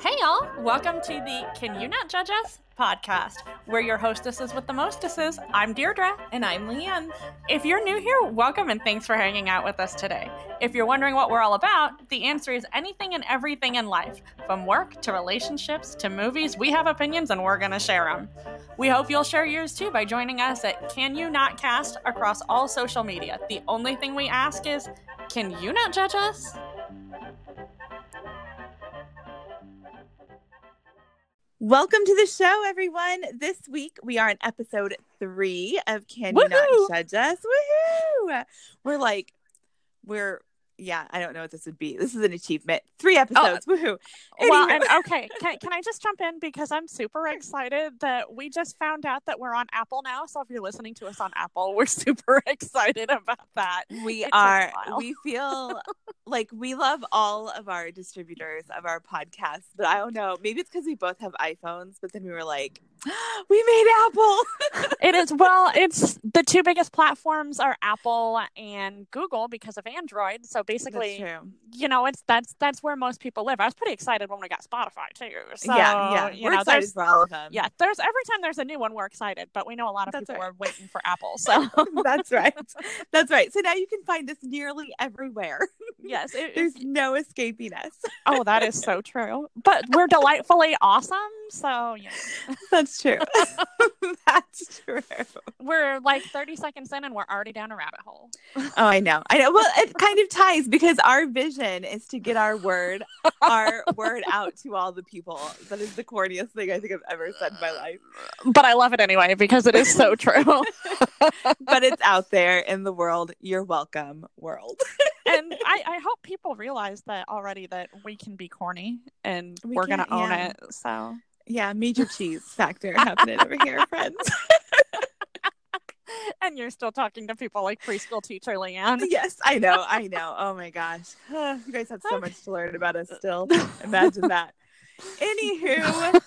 Hey, y'all. Welcome to the Can You Not Judge Us podcast. We're your hostesses with the mostesses. I'm Deirdre. And I'm Leanne. If you're new here, welcome and thanks for hanging out with us today. If you're wondering what we're all about, the answer is anything and everything in life. From work to relationships to movies, we have opinions and we're going to share them. We hope you'll share yours too by joining us at Can You Not Cast across all social media. The only thing we ask is, can you not judge us? Welcome to the show, everyone. This week we are in episode three of Can You Woohoo! Not Judge Us? Woohoo! We're like, we're, yeah, I don't know what this would be. This is an achievement. Three oh, uh, episodes. Woohoo. Well, and okay, can, can I just jump in because I'm super excited that we just found out that we're on Apple now. So if you're listening to us on Apple, we're super excited about that. we It are, we feel like we love all of our distributors of our podcast, but I don't know. Maybe it's because we both have iPhones, but then we were like, we made Apple. It is well, it's the two biggest platforms are Apple and Google because of Android. So basically, you know, it's that's that's where most people live. I was pretty excited when we got Spotify too. So yeah, yeah. you We're know, excited for all of them. yeah, there's every time there's a new one, we're excited, but we know a lot of That's people right. are waiting for Apple. So That's right. That's right. So now you can find us nearly everywhere. yes, it, There's no escaping us. Oh, that is so true. But we're delightfully awesome. So, yeah. That's true. That's true. We're like 30 seconds in and we're already down a rabbit hole. Oh, I know. I know. Well, it kind of ties because our vision is to get our word, our word out to all the people. That is the corniest thing I think I've ever said in my life. But I love it anyway because it is so true. But it's out there in the world. You're welcome, world. and I, I hope people realize that already that we can be corny and we are going to own yeah. it. So, Yeah, major cheese factor happening over here, friends. and you're still talking to people like preschool teacher Leanne. yes, I know. I know. Oh my gosh. you guys have so much to learn about us still. Imagine that. Anywho,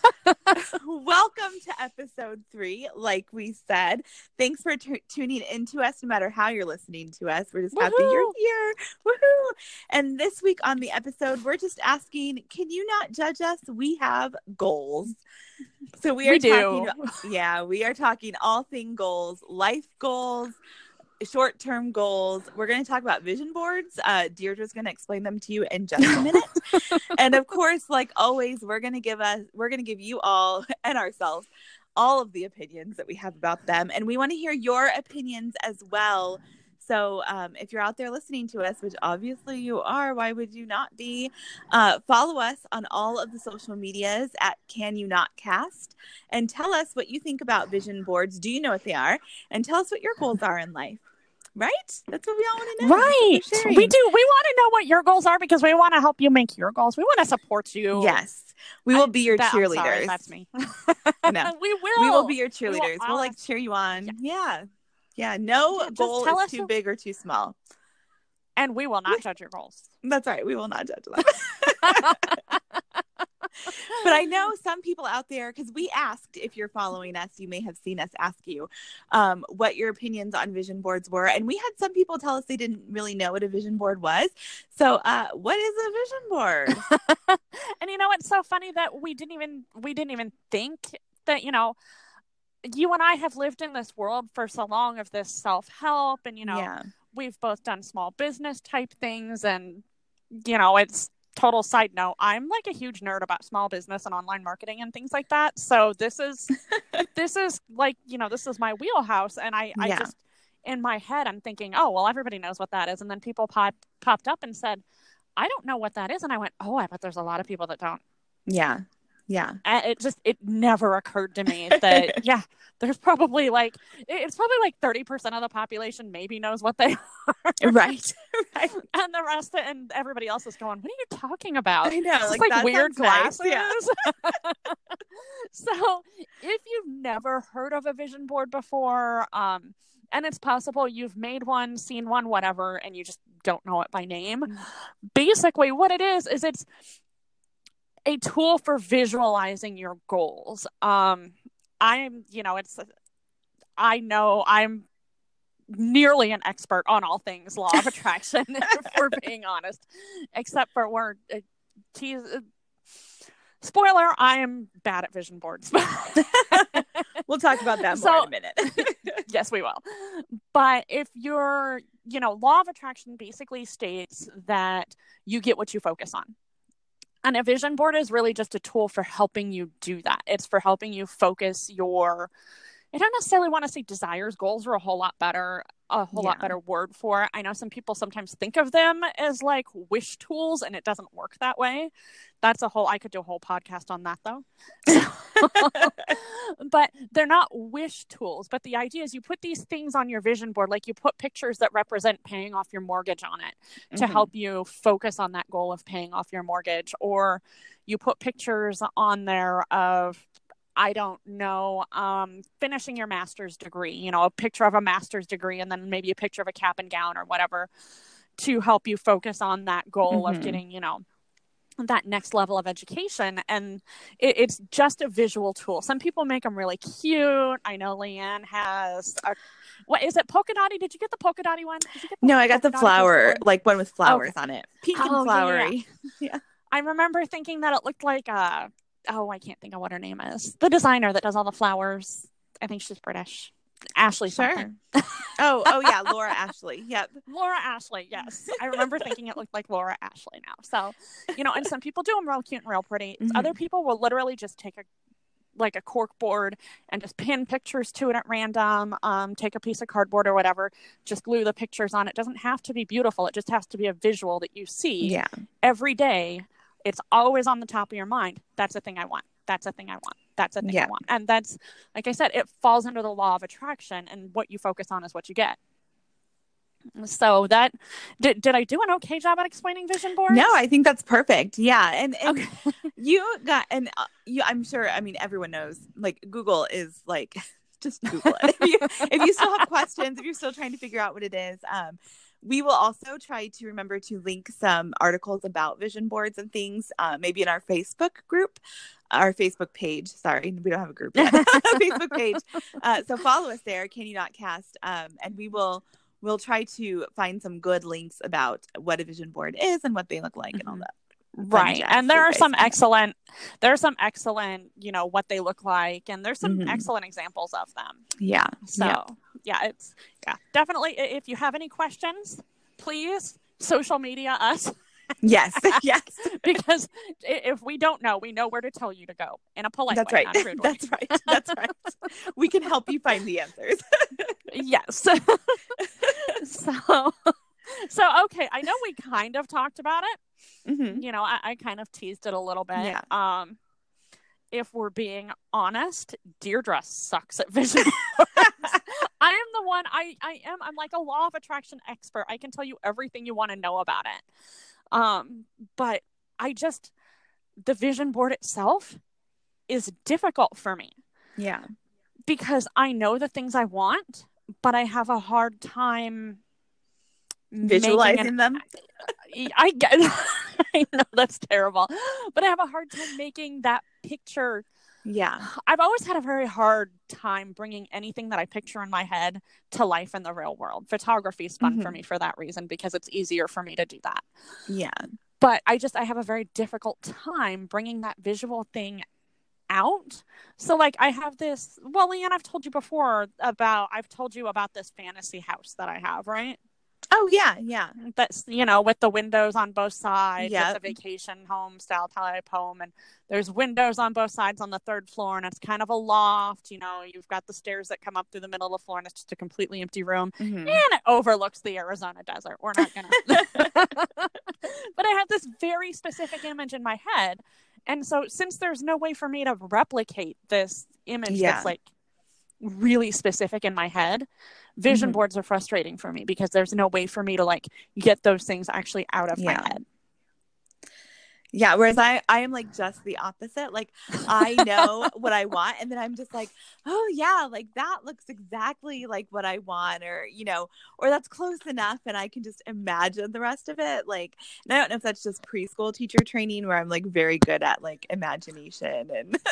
welcome to episode three. Like we said, thanks for tu- tuning into us. No matter how you're listening to us, we're just happy you're here. Woohoo! And this week on the episode, we're just asking, can you not judge us? We have goals. So we are We do. talking. Yeah, we are talking all thing goals, life goals. Short term goals. We're going to talk about vision boards. Uh, Deirdre's going to explain them to you in just a minute and of course, like always, we're gonna give us we're gonna give you all and ourselves all of the opinions that we have about them, and we want to hear your opinions as well. So, um, if you're out there listening to us, which obviously you are, why would you not be? Uh, follow us on all of the social medias at Can You Not Cast, and tell us what you think about vision boards. Do you know what they are? And tell us what your goals are in life. Right? That's what we all want to know. Right. We do. We want to know what your goals are because we want to help you make your goals. We want to support you. Yes, we will I- be your that- I'm sorry, cheerleaders. that's me. No. we will. we will be your will cheerleaders. We'll, all like cheer you on. Yeah. Yeah. No Yeah, just goal tell is us too your- big or too small. and we will not judge your goals. That's right. We will not judge them. but I know some people out there because we asked if you're following us, you may have seen us ask you um, what your opinions on vision boards were, and we had some people tell us they didn't really know what a vision board was. So, uh, what is a vision board? and you know it's so funny that we didn't even we didn't even think that you know you and I have lived in this world for so long of this self help and you know yeah, we've both done small business type things and you know it's total side note i'm like a huge nerd about small business and online marketing and things like that. So this is this is like you know this is my wheelhouse and i i Yeah. just in my head i'm thinking oh well everybody knows what that is. And then people pop, popped up and said i don't know what that is. And i went oh i bet there's a lot of people that don't. Yeah, yeah. and it just it never occurred to me that yeah there's probably like it's probably like 30% of the population maybe knows what they are Right, right. and the rest and everybody else is going what are you talking about I know, It's like, like, that weird sounds nice, glasses yeah. so if you've never heard of a vision board before um and it's possible you've made one seen one whatever and you just don't know it by name Mm. basically what it is is it's a tool for visualizing your goals um i'm you know it's i know i'm nearly an expert on all things law of attraction if we're being honest except for we're uh, tease uh, spoiler, I am bad at vision boards. we'll talk about that more So- in a minute. yes, we will. But if you're, you know, law of attraction basically states that you get what you focus on. And a vision board is really just a tool for helping you do that. It's for helping you focus your I don't necessarily want to say desires. Goals are a whole lot better, a whole lot better word for it. I know some people sometimes think of them as like wish tools, and it doesn't work that way. That's a whole, I could do a whole podcast on that though. but they're not wish tools. But the idea is you put these things on your vision board, like you put pictures that represent paying off your mortgage on it to Mhm. help you focus on that goal of paying off your mortgage or you put pictures on there of i don't know um, finishing your master's degree you know a picture of a master's degree and then maybe a picture of a cap and gown or whatever to help you focus on that goal Mhm. of getting you know that next level of education and it, it's just a visual tool some people make them really cute i know leanne has a what is it polka dotty did you get the polka dotty one Did you get No, I got the flower, board? like one with flowers on it. Pink and flowery. yeah, yeah. I remember thinking that it looked like uh oh I can't think of what her name is. The designer that does all the flowers. I think she's British. Ashley Sure. something. Oh, oh yeah, Laura Ashley. Yep. Laura Ashley, yes. I remember thinking it looked like Laura Ashley now. So, you know, and some people do them real cute and real pretty. Mhm. Other people will literally just take a like a cork board and just pin pictures to it at random, um, take a piece of cardboard or whatever, just glue the pictures on. It doesn't have to be beautiful. It just has to be a visual that you see Yeah. every day it's always on the top of your mind that's a thing i want that's a thing i want that's a thing Yeah. i want and that's like i said it falls under the law of attraction and what you focus on is what you get so that did, did i do an okay job at explaining vision boards No, I think that's perfect. Yeah, and, and okay you got and uh, you. I'm sure. I mean, everyone knows. Like Google is like just Google it. if, you, if you still have questions, if you're still trying to figure out what it is, um, we will also try to remember to link some articles about vision boards and things, uh, maybe in our Facebook group, our Facebook page. Sorry, we don't have a group yet. Facebook page. Uh, so follow us there, Can You Not Cast, um, and we will. We'll try to find some good links about what a vision board is and what they look like and all Mhm. that. right and there are some excellent there are some excellent you know what they look like and there's some Mhm. excellent examples of them Yeah. So Yeah. Yeah. it's yeah, definitely. If you have any questions, please social media us Yes. yes. because if we don't know, we know where to tell you to go in a polite That's way, right. not a rude way. That's right. That's right. We can help you find the answers. yes. so, so okay. I know we kind of talked about it. Mhm. You know, I, I kind of teased it a little bit. Yeah. Um, if we're being honest, Deirdre sucks at vision. I the one. I I am. I'm like a law of attraction expert. I can tell you everything you want to know about it. Um, but I just the vision board itself is difficult for me Yeah. because I know the things I want, but I have a hard time Visualizing an- them. I get. I know that's terrible, but I have a hard time making that picture. Yeah. I've always had a very hard time bringing anything that I picture in my head to life in the real world. Photography is fun for Mhm. me for that reason because it's easier for me to do that. Yeah. But I just I have a very difficult time bringing that visual thing out. So like I have this. Well, Leanne, I've told you before about. I've told you about this fantasy house that I have, right? Oh yeah. Yeah. that's you know with the windows on both sides Yeah, it's a vacation home style type home and there's windows on both sides on the third floor and it's kind of a loft you know you've got the stairs that come up through the middle of the floor and it's just a completely empty room Mhm. and it overlooks the arizona desert we're not gonna but i have this very specific image in my head and so since there's no way for me to replicate this image Yeah. that's like really specific in my head vision Mhm. boards are frustrating for me because there's no way for me to like get those things actually out of my Yeah. head Yeah. Whereas I, I am like just the opposite. Like I know what I want, and then I'm just like, oh yeah, like that looks exactly like what I want, or you know, or that's close enough, and I can just imagine the rest of it. Like, and I don't know if that's just preschool teacher training where I'm like very good at like imagination and.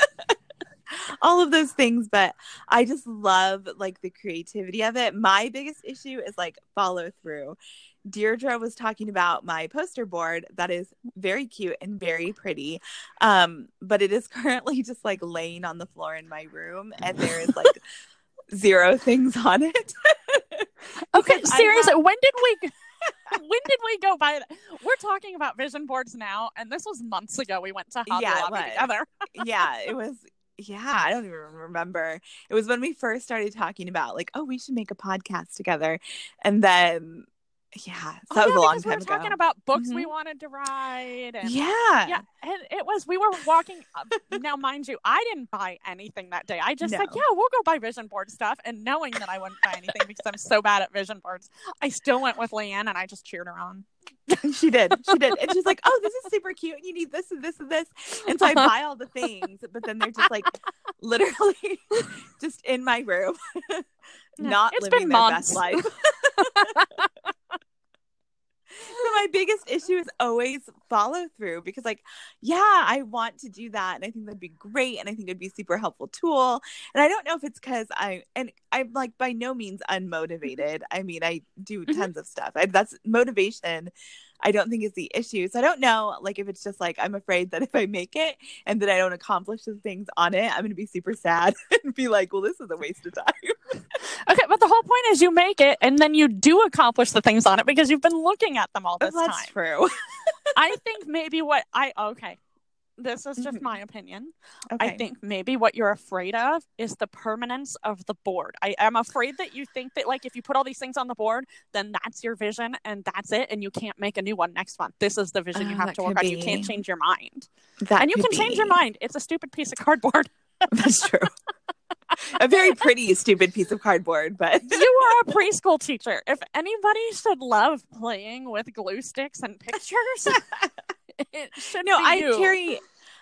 all of those things but i just love like the creativity of it my biggest issue is like follow through Deirdre was talking about my poster board that is very cute and very pretty. Um, but it is currently just like laying on the floor in my room and there is like zero things on it. Okay, seriously, not- when did we when did we go by that? We're talking about vision boards now, and this was months ago. We went to Hobby Yeah, Lobby together. yeah, it was. Yeah, I don't even remember. It was when we first started talking about like, oh, we should make a podcast together, and then yeah, Oh, that was yeah, a long because we time were ago. talking about books we Mhm. wanted to write. And, yeah, yeah, and it was we were walking. now, mind you, I didn't buy anything that day. I just said, No. "Yeah, we'll go buy vision board stuff," and knowing that I wouldn't buy anything because I'm so bad at vision boards, I still went with Leanne, and I just cheered her on. she did, she did, and she's like, oh, this is super cute, and you need this and this and this, and so I buy all the things, but then they're just like literally just in my room, not living their months. best life. so my biggest issue is always follow through because like yeah i want to do that and i think that'd be great and i think it'd be a super helpful tool and i don't know if it's because i and i'm like by no means unmotivated i mean i do Mhm. tons of stuff I, that's motivation i don't think is the issue. So i don't know like if it's just like i'm afraid that if i make it and that i don't accomplish the things on it i'm gonna be super sad and be like well this is a waste of time. Okay, but the whole point is you make it, and then you do accomplish the things on it because you've been looking at them all oh, this that's time. true. I think maybe what I okay, this is just Mhm. my opinion. okay I think maybe what you're afraid of is the permanence of the board. I am afraid that you think that like if you put all these things on the board, then that's your vision and that's it, and you can't make a new one next month. This is the vision you Oh, have to work on. You can't change your mind, that and you can change your mind. It's a stupid piece of cardboard. That's true. a very pretty, stupid piece of cardboard, but you are a preschool teacher. If anybody should love playing with glue sticks and pictures, it should no, I you. carry,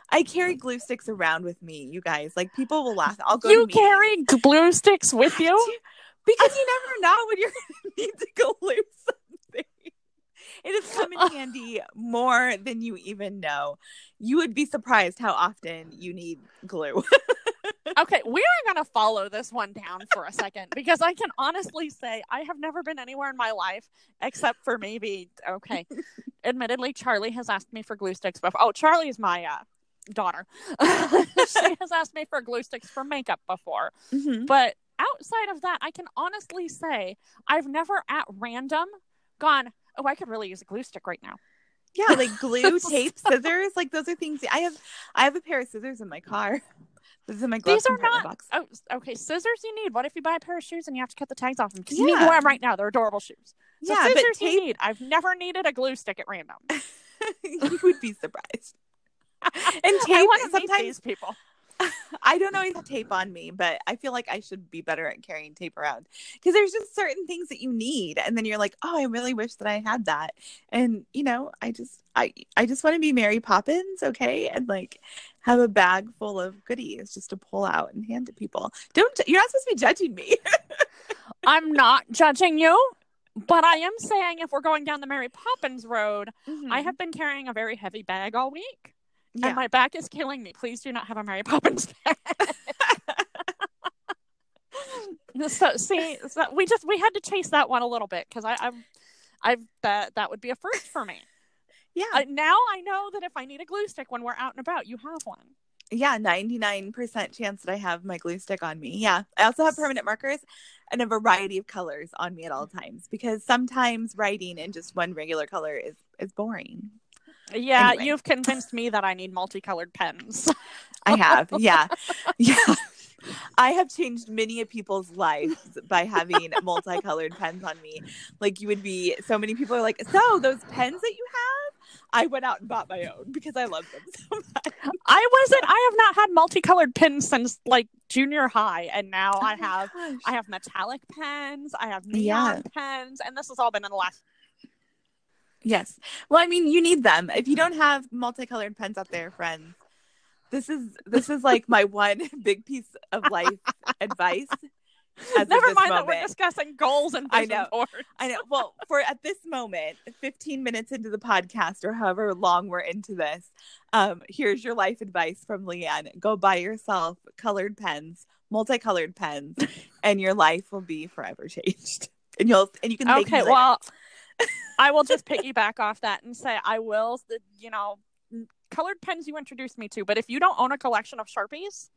I carry glue sticks around with me. You guys, like people will laugh. I'll go. you carry glue sticks with you. because you never know when you're going to need to glue something. It has come in handy more than you even know. You would be surprised how often you need glue. Okay, we are going to follow this one down for a second because I can honestly say I have never been anywhere in my life except for maybe, okay, admittedly, Charlie has asked me for glue sticks before. Oh, Charlie is my uh, daughter. she has asked me for glue sticks for makeup before. Mhm. But outside of that, I can honestly say I've never at random gone, oh, I could really use a glue stick right now. Yeah, like glue, tape, scissors. Like those are things. I have. I have a pair of scissors in my car. This is my These are not-. Oh, okay. Scissors you need. What if you buy a pair of shoes and you have to cut the tags off them? Because you need to wear them right now. They're adorable shoes. So yeah, scissors you need. I've never needed a glue stick at random. you would be surprised. And tape. Sometimes people. I don't always have tape on me, but I feel like I should be better at carrying tape around because there's just certain things that you need, and then you're like, oh, I really wish that I had that, and you know, I just, I, I just want to be Mary Poppins, okay, and like have a bag full of goodies just to pull out and hand to people. Don't, you're not supposed to be judging me. I'm not judging you, but I am saying if we're going down the Mary Poppins road, I mm-hmm. have been carrying a very heavy bag all week. yeah. And my back is killing me. Please do not have a Mary Poppins bag. so see, so we just we had to chase that one a little bit because I, I've, I've that that would be a first for me. Yeah, I, now I know that if I need a glue stick when we're out and about, you have one. yeah, 99% chance that I have my glue stick on me. Yeah. I also have permanent markers and a variety of colors on me at all mm-hmm. times because sometimes writing in just one regular color is is boring. Yeah, Anyway. you've convinced me that I need multicolored pens. I have. Yeah. Yeah. I have changed many of people's lives by having multicolored pens on me. Like you would be so many people are like, "So, those pens that you have?" I went out and bought my own because I love them so much. I wasn't. I have not had multicolored pens since like junior high, and now oh I have. Gosh. I have metallic pens. I have neon Yeah. pens, and this has all been in the last. Yes. Well, I mean, you need them. If you don't have multicolored pens out there, friends, this is this is like my one big piece of life advice. Never mind that we're discussing goals and I vision know. boards. I know. Well, for at this moment, 15 minutes into the podcast or however long we're into this, um, here's your life advice from Leanne. Go buy yourself colored pens, multicolored pens, and your life will be forever changed. And you'll and you can Okay, well, I will just piggyback off that and say I will, you know, colored pens you introduced me to, but if you don't own a collection of Sharpies,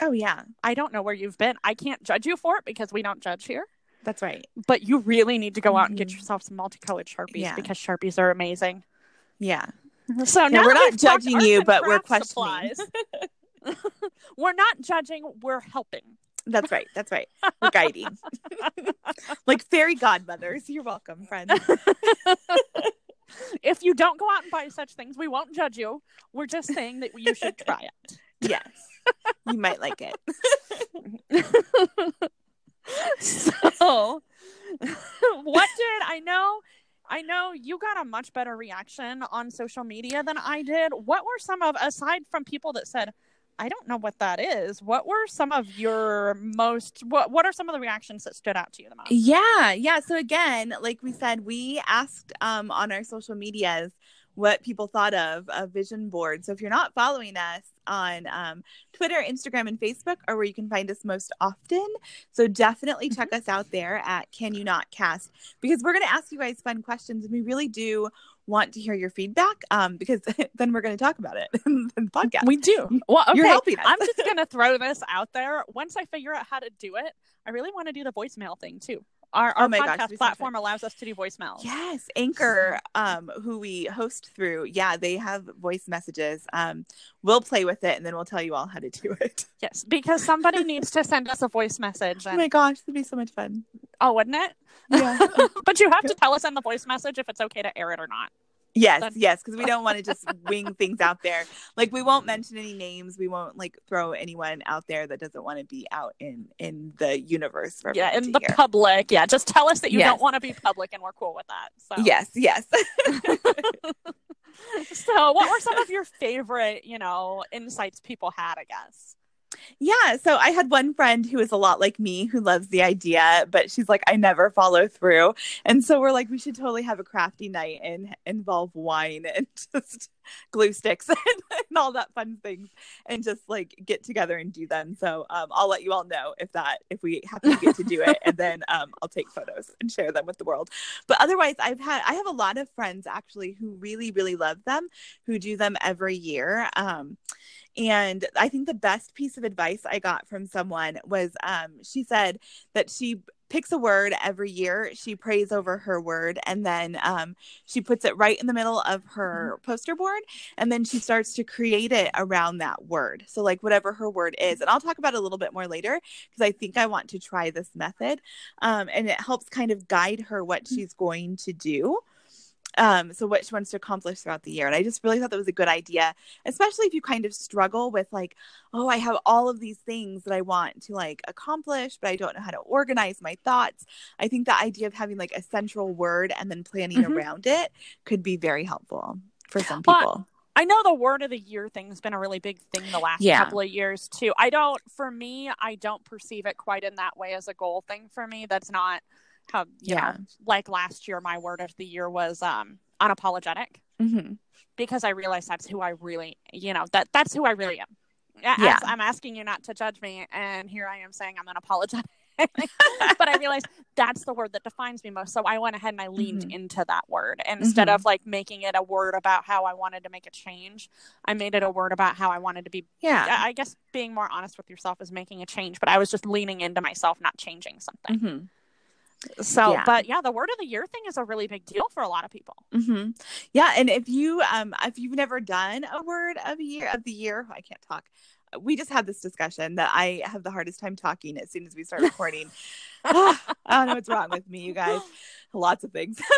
Oh yeah, I don't know where you've been. I can't judge you for it because we don't judge here. that's right. But you really need to go out and get Mhm. yourself some multicolored Sharpies Yeah. because Sharpies are amazing. Yeah. So Yeah, now we're not judging you, but we're questioning. we're not judging, we're helping. That's right. That's right. We're guiding. like fairy godmothers. You're welcome, friends. If you don't go out and buy such things, we won't judge you. We're just saying that you should try it. Yes. You might like it. so what did I know? I know you got a much better reaction on social media than I did. What were some of aside from people that said, I don't know what that is. What were some of your most what what are some of the reactions that stood out to you the most? Yeah, yeah. So again, like we said, we asked um, on our social medias what people thought of a vision board. So if you're not following us on um, Twitter, Instagram, and Facebook, or where you can find us most often, so definitely check us out there at Can You Not Cast because we're going to ask you guys fun questions, and we really do want to hear your feedback um, because then we're going to talk about it in the podcast. We do. Well, okay. You're helping us. I'm just gonna throw this out there. Once I figure out how to do it, I really want to do the voicemail thing too. Our, our Oh gosh, podcast so platform allows us to do voicemails. Yes, Anchor, um, who we host through, yeah, they have voice messages. Um, we'll play with it and then we'll tell you all how to do it. Yes, because somebody needs to send us a voice message. Oh my gosh, that'd be so much fun. oh, wouldn't it? Yeah. but you have to tell us in the voice message if it's okay to air it or not. Yes, yes, because we don't want to just wing things out there. Like we won't mm-hmm. mention any names. We won't like throw anyone out there that doesn't want to be out in in the universe. For Yeah, in the hear. public. Yeah, just tell us that you Yes. don't want to be public, and we're cool with that. So Yes, yes. So, what were some of your favorite, you know, insights people had? I guess. Yeah, so I had one friend who is a lot like me who loves the idea, but she's like, I never follow through. And so we're like, we should totally have a crafty night and involve wine and just glue sticks and, and all that fun things and just like get together and do them. So um, I'll let you all know if that, if we happen to get to do it. and then um, I'll take photos and share them with the world. But otherwise, I've had, I have a lot of friends actually who really, really love them, who do them every year. Um, and I think the best piece of advice I got from someone was um, she said that she picks a word every year. She prays over her word and then um, she puts it right in the middle of her poster board. And then she starts to create it around that word. So, like, whatever her word is. And I'll talk about it a little bit more later because I think I want to try this method. Um, and it helps kind of guide her what she's going to do um so what she wants to accomplish throughout the year and i just really thought that was a good idea especially if you kind of struggle with like oh i have all of these things that i want to like accomplish but i don't know how to organize my thoughts i think the idea of having like a central word and then planning Mhm. around it could be very helpful for some Well, people I know the word of the year thing's been a really big thing the last Yeah. couple of years too. I don't, for me, I don't perceive it quite in that way as a goal thing for me. That's not Yeah. know, like last year, my word of the year was um, unapologetic hmm because I realized that's who I really, you know, that that's who I really am. Yeah. as I'm asking you not to judge me, and here I am saying I'm unapologetic. but I realized that's the word that defines me most. So I went ahead and I leaned Mhm. into that word instead Mhm. of like making it a word about how I wanted to make a change. I made it a word about how I wanted to be. yeah I guess being more honest with yourself is making a change, but I was just leaning into myself, not changing something. hmm So, Yeah. but yeah, the word of the year thing is a really big deal for a lot of people. hmm Yeah, and if you um if you've never done a word of year of the year, I can't talk. We just had this discussion that I have the hardest time talking as soon as we start recording. Ah, I don't know what's wrong with me, you guys. Lots of things.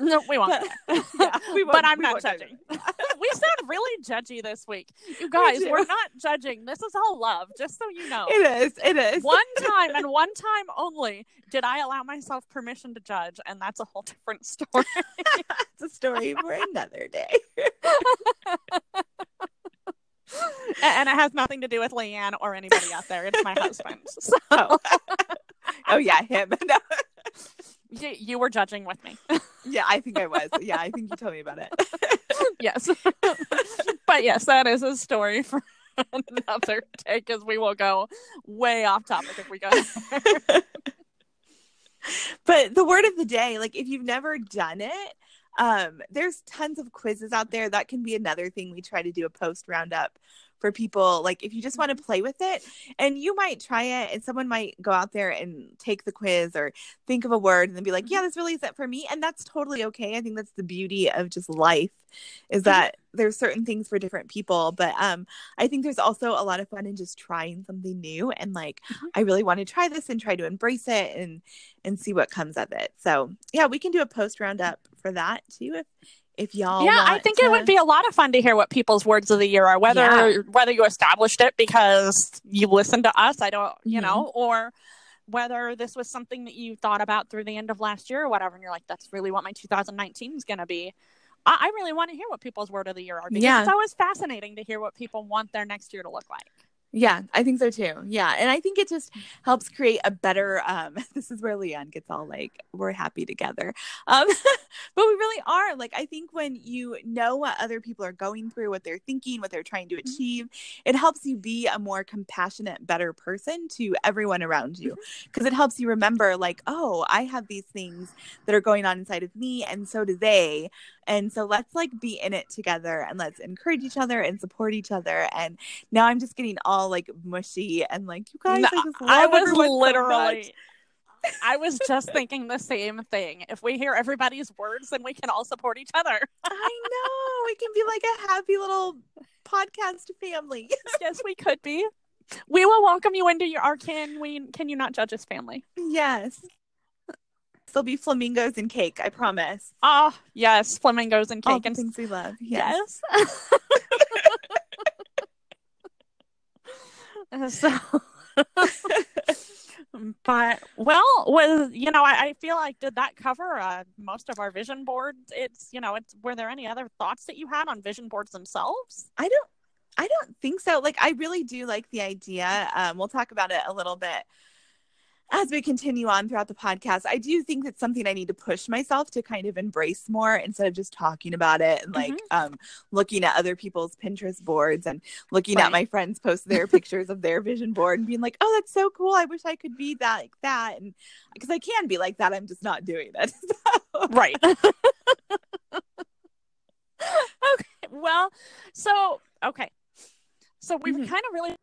No, we won't. But- yeah, we won't- but I'm we not judging. in. we sound really judgy this week. You guys, do. we're not judging. This is all love, just so you know. It is. It is. one time and one time only did I allow myself permission to judge, and that's a whole different story. it's a story for another day. And it has nothing to do with Leanne or anybody out there. It's my husband. So Oh, oh yeah, him. No. you, you were judging with me. Yeah, I think I was. Yeah, I think you told me about it. yes. but yes, that is a story for another day because we will go way off topic if we go but the word of the day, like if you've never done it, um, there's tons of quizzes out there. That can be another thing we try to do a post roundup for people like if you just want to play with it and you might try it and someone might go out there and take the quiz or think of a word and then be like yeah this really isn't for me and that's totally okay. I think that's the beauty of just life is that there's certain things for different people but um i think there's also a lot of fun in just trying something new and like Mhm. i really want to try this and try to embrace it and and see what comes of it. So yeah we can do a post roundup for that too if if y'all yeah, I think it would be a lot of fun to hear what people's words of the year are, whether Yeah. whether you established it because you listened to us, I don't, you Mhm. know, or whether this was something that you thought about through the end of last year or whatever, and you're like, that's really what my 2019 is going to be. I, I really want to hear what people's word of the year are because Yeah. it's always fascinating to hear what people want their next year to look like. Yeah, I think so too. Yeah. And I think it just helps create a better um this is where Leanne gets all like we're happy together. Um but we really are. Like I think when you know what other people are going through, what they're thinking, what they're trying to achieve, it helps you be a more compassionate, better person to everyone around you. Because it helps you remember like, oh, I have these things that are going on inside of me and so do they. And so let's like be in it together and let's encourage each other and support each other and now I'm just getting all like mushy and like you guys. No, I, I was everyone so literally. I was just thinking the same thing. If we hear everybody's words, then we can all support each other. I know we can be like a happy little podcast family. yes, we could be. We will welcome you into your our can we can you not judge us family? yes, there'll be flamingos and cake. I promise. Oh yes, flamingos and All cake the and things we love. Yes. yes. so but well was you know I, I feel like did that cover uh, most of our vision boards it's you know it's were there any other thoughts that you had on vision boards themselves I don't. I don't think so. Like I really do like the idea. Um, we'll talk about it a little bit as we continue on throughout the podcast. I do think that's something I need to push myself to kind of embrace more instead of just talking about it and like um, looking at other people's Pinterest boards and looking Right. at my friends post their pictures of their vision board and being like, "Oh, that's so cool! I wish I could be that like that." And because I can be like that, I'm just not doing it. So- right okay well so okay so we were Mhm. kind of really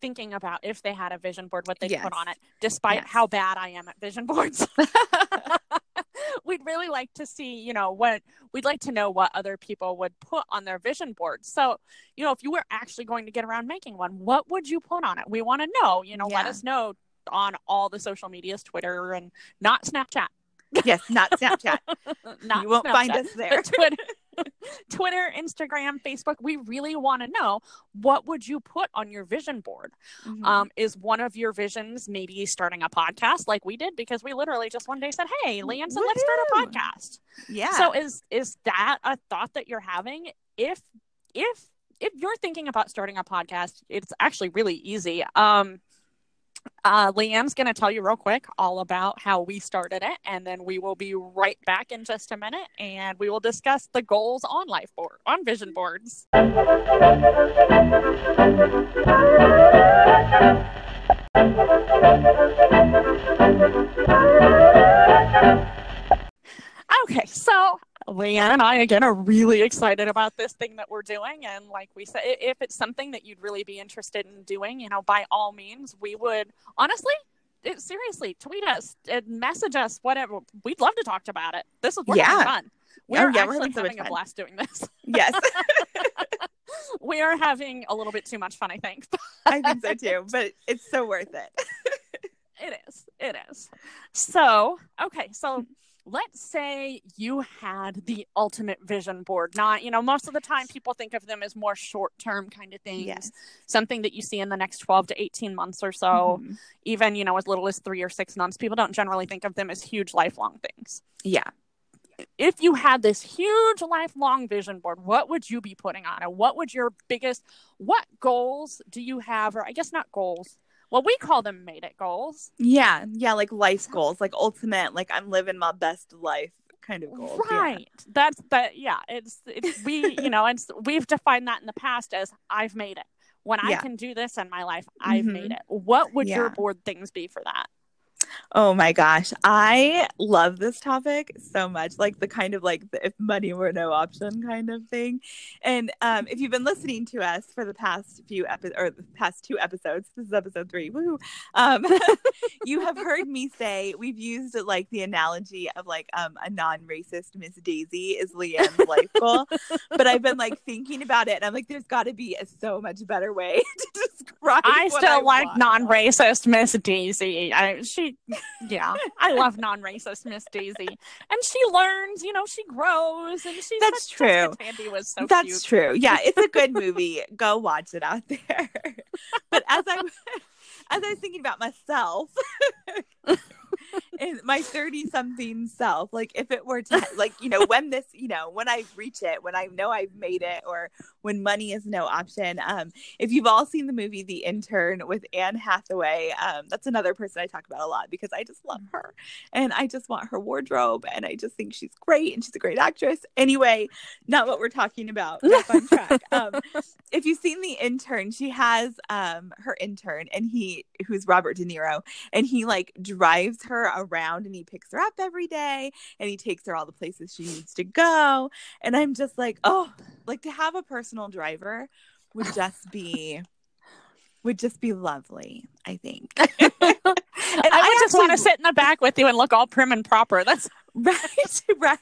thinking about if they had a vision board what they'd Yes. put on it despite Yes. how bad i am at vision boards we'd really like to see you know what we'd like to know what other people would put on their vision boards so you know if you were actually going to get around making one what would you put on it we want to know you know let us know on all the social medias twitter and not snapchat yes, not Snapchat. not you won't find us there. Twitter, Twitter, Instagram, Facebook. We really want to know what would you put on your vision board. Mhm. Um, is one of your visions maybe starting a podcast like we did because we literally just one day said, "Hey, said let's start a podcast." yeah. So is is that a thought that you're having? If if if you're thinking about starting a podcast, it's actually really easy. Um, uh, Leanne's going to tell you real quick all about how we started it, and then we will be right back in just a minute, and we will discuss the goals on life board on vision boards. Okay, so Leanne and I again are really excited about this thing that we're doing, and like we said, if it's something that you'd really be interested in doing, you know, by all means, we would honestly. It, seriously, tweet us, message us, whatever. We'd love to talk about it. This is we're Yeah. fun. Oh, We're yeah, we're actually having so having a blast doing this. yes, we are having a little bit too much fun, I think. I think so too. But it's so worth it. It is. It is. So, okay. So let's say you had the ultimate vision board. Not, you know, most of the time people think of them as more short term kind of things, Yes. something that you see in the next 12 to 18 months or so, Mhm. even, you know, as little as three or six months. People don't generally think of them as huge lifelong things. Yeah. If you had this huge lifelong vision board, what would you be putting on it? What would your biggest, what goals do you have? Or I guess not goals. Well, we call them made it goals. Yeah. Yeah. Like life goals, like ultimate, like I'm living my best life kind of goals. yeah. right that's that yeah it's it's we you know and we've defined that in the past as i've made it when i can do this in my life i've Mhm. made it what would your board things be for that Oh my gosh. I love this topic so much. Like the kind of like the if money were no option kind of thing. And um, if you've been listening to us for the past few episodes or the past two episodes, this is episode three, woo, um, you have heard me say we've used like the analogy of like um, a non-racist Miss Daisy is Leanne's life goal. But I've been like thinking about it and I'm like, there's gotta be a so much better way to describe I still like want. non-racist Miss Daisy. I, she, yeah, I love non-racist Miss Daisy, and she learns. You know, she grows, and she's That's such- true. Tandy was so That's cute. true. Yeah, it's a good movie. Go watch it out there. but as I as I was thinking about myself and my 30 something self, like if it were to like, you know, when this, you know, when I reach it, when I know I've made it or when money is no option. Um, if you've all seen the movie The Intern with Anne Hathaway, um, that's another person I talk about a lot because I just love her and I just want her wardrobe and I just think she's great and she's a great actress. Anyway, not what we're talking about. Back on track. Um, if you've seen the intern, she has um her intern and he who's Robert De Niro and he like drives her around and he picks her up every day and he takes her all the places she needs to go. And I'm just like, oh, like to have a personal driver would just be would just be lovely, I think. I would just want to sit in the back with you and look all prim and proper. That's Right, right.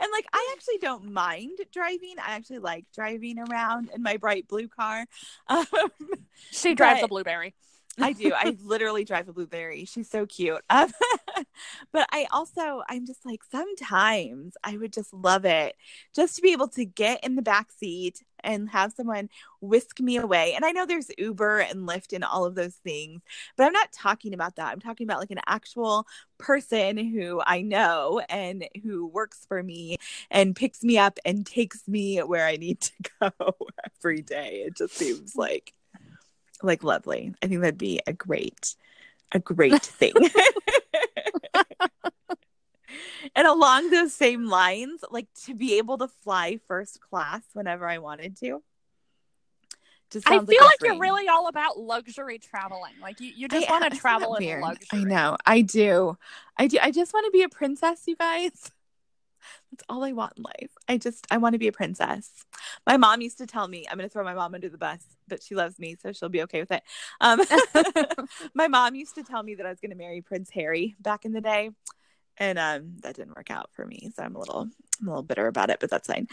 And like I actually don't mind driving. I actually like driving around in my bright blue car. Um, she drives But- a blueberry. I do. I literally drive a blueberry. She's so cute. Um, but I also, I'm just like, sometimes I would just love it just to be able to get in the back seat and have someone whisk me away. And I know there's Uber and Lyft and all of those things, but I'm not talking about that. I'm talking about like an actual person who I know and who works for me and picks me up and takes me where I need to go every day. It just seems like like lovely. I think that'd be a great, a great thing. and along those same lines, like to be able to fly first class whenever I wanted to. Just I feel a like you're really all about luxury traveling. Like you, you just want to travel in weird? luxury. I know. I do. I do. I just want to be a princess, you guys. That's all I want in life. I just I want to be a princess. My mom used to tell me I'm going to throw my mom under the bus, but she loves me, so she'll be okay with it. Um, my mom used to tell me that I was going to marry Prince Harry back in the day, and um, that didn't work out for me. So I'm a little I'm a little bitter about it, but that's fine.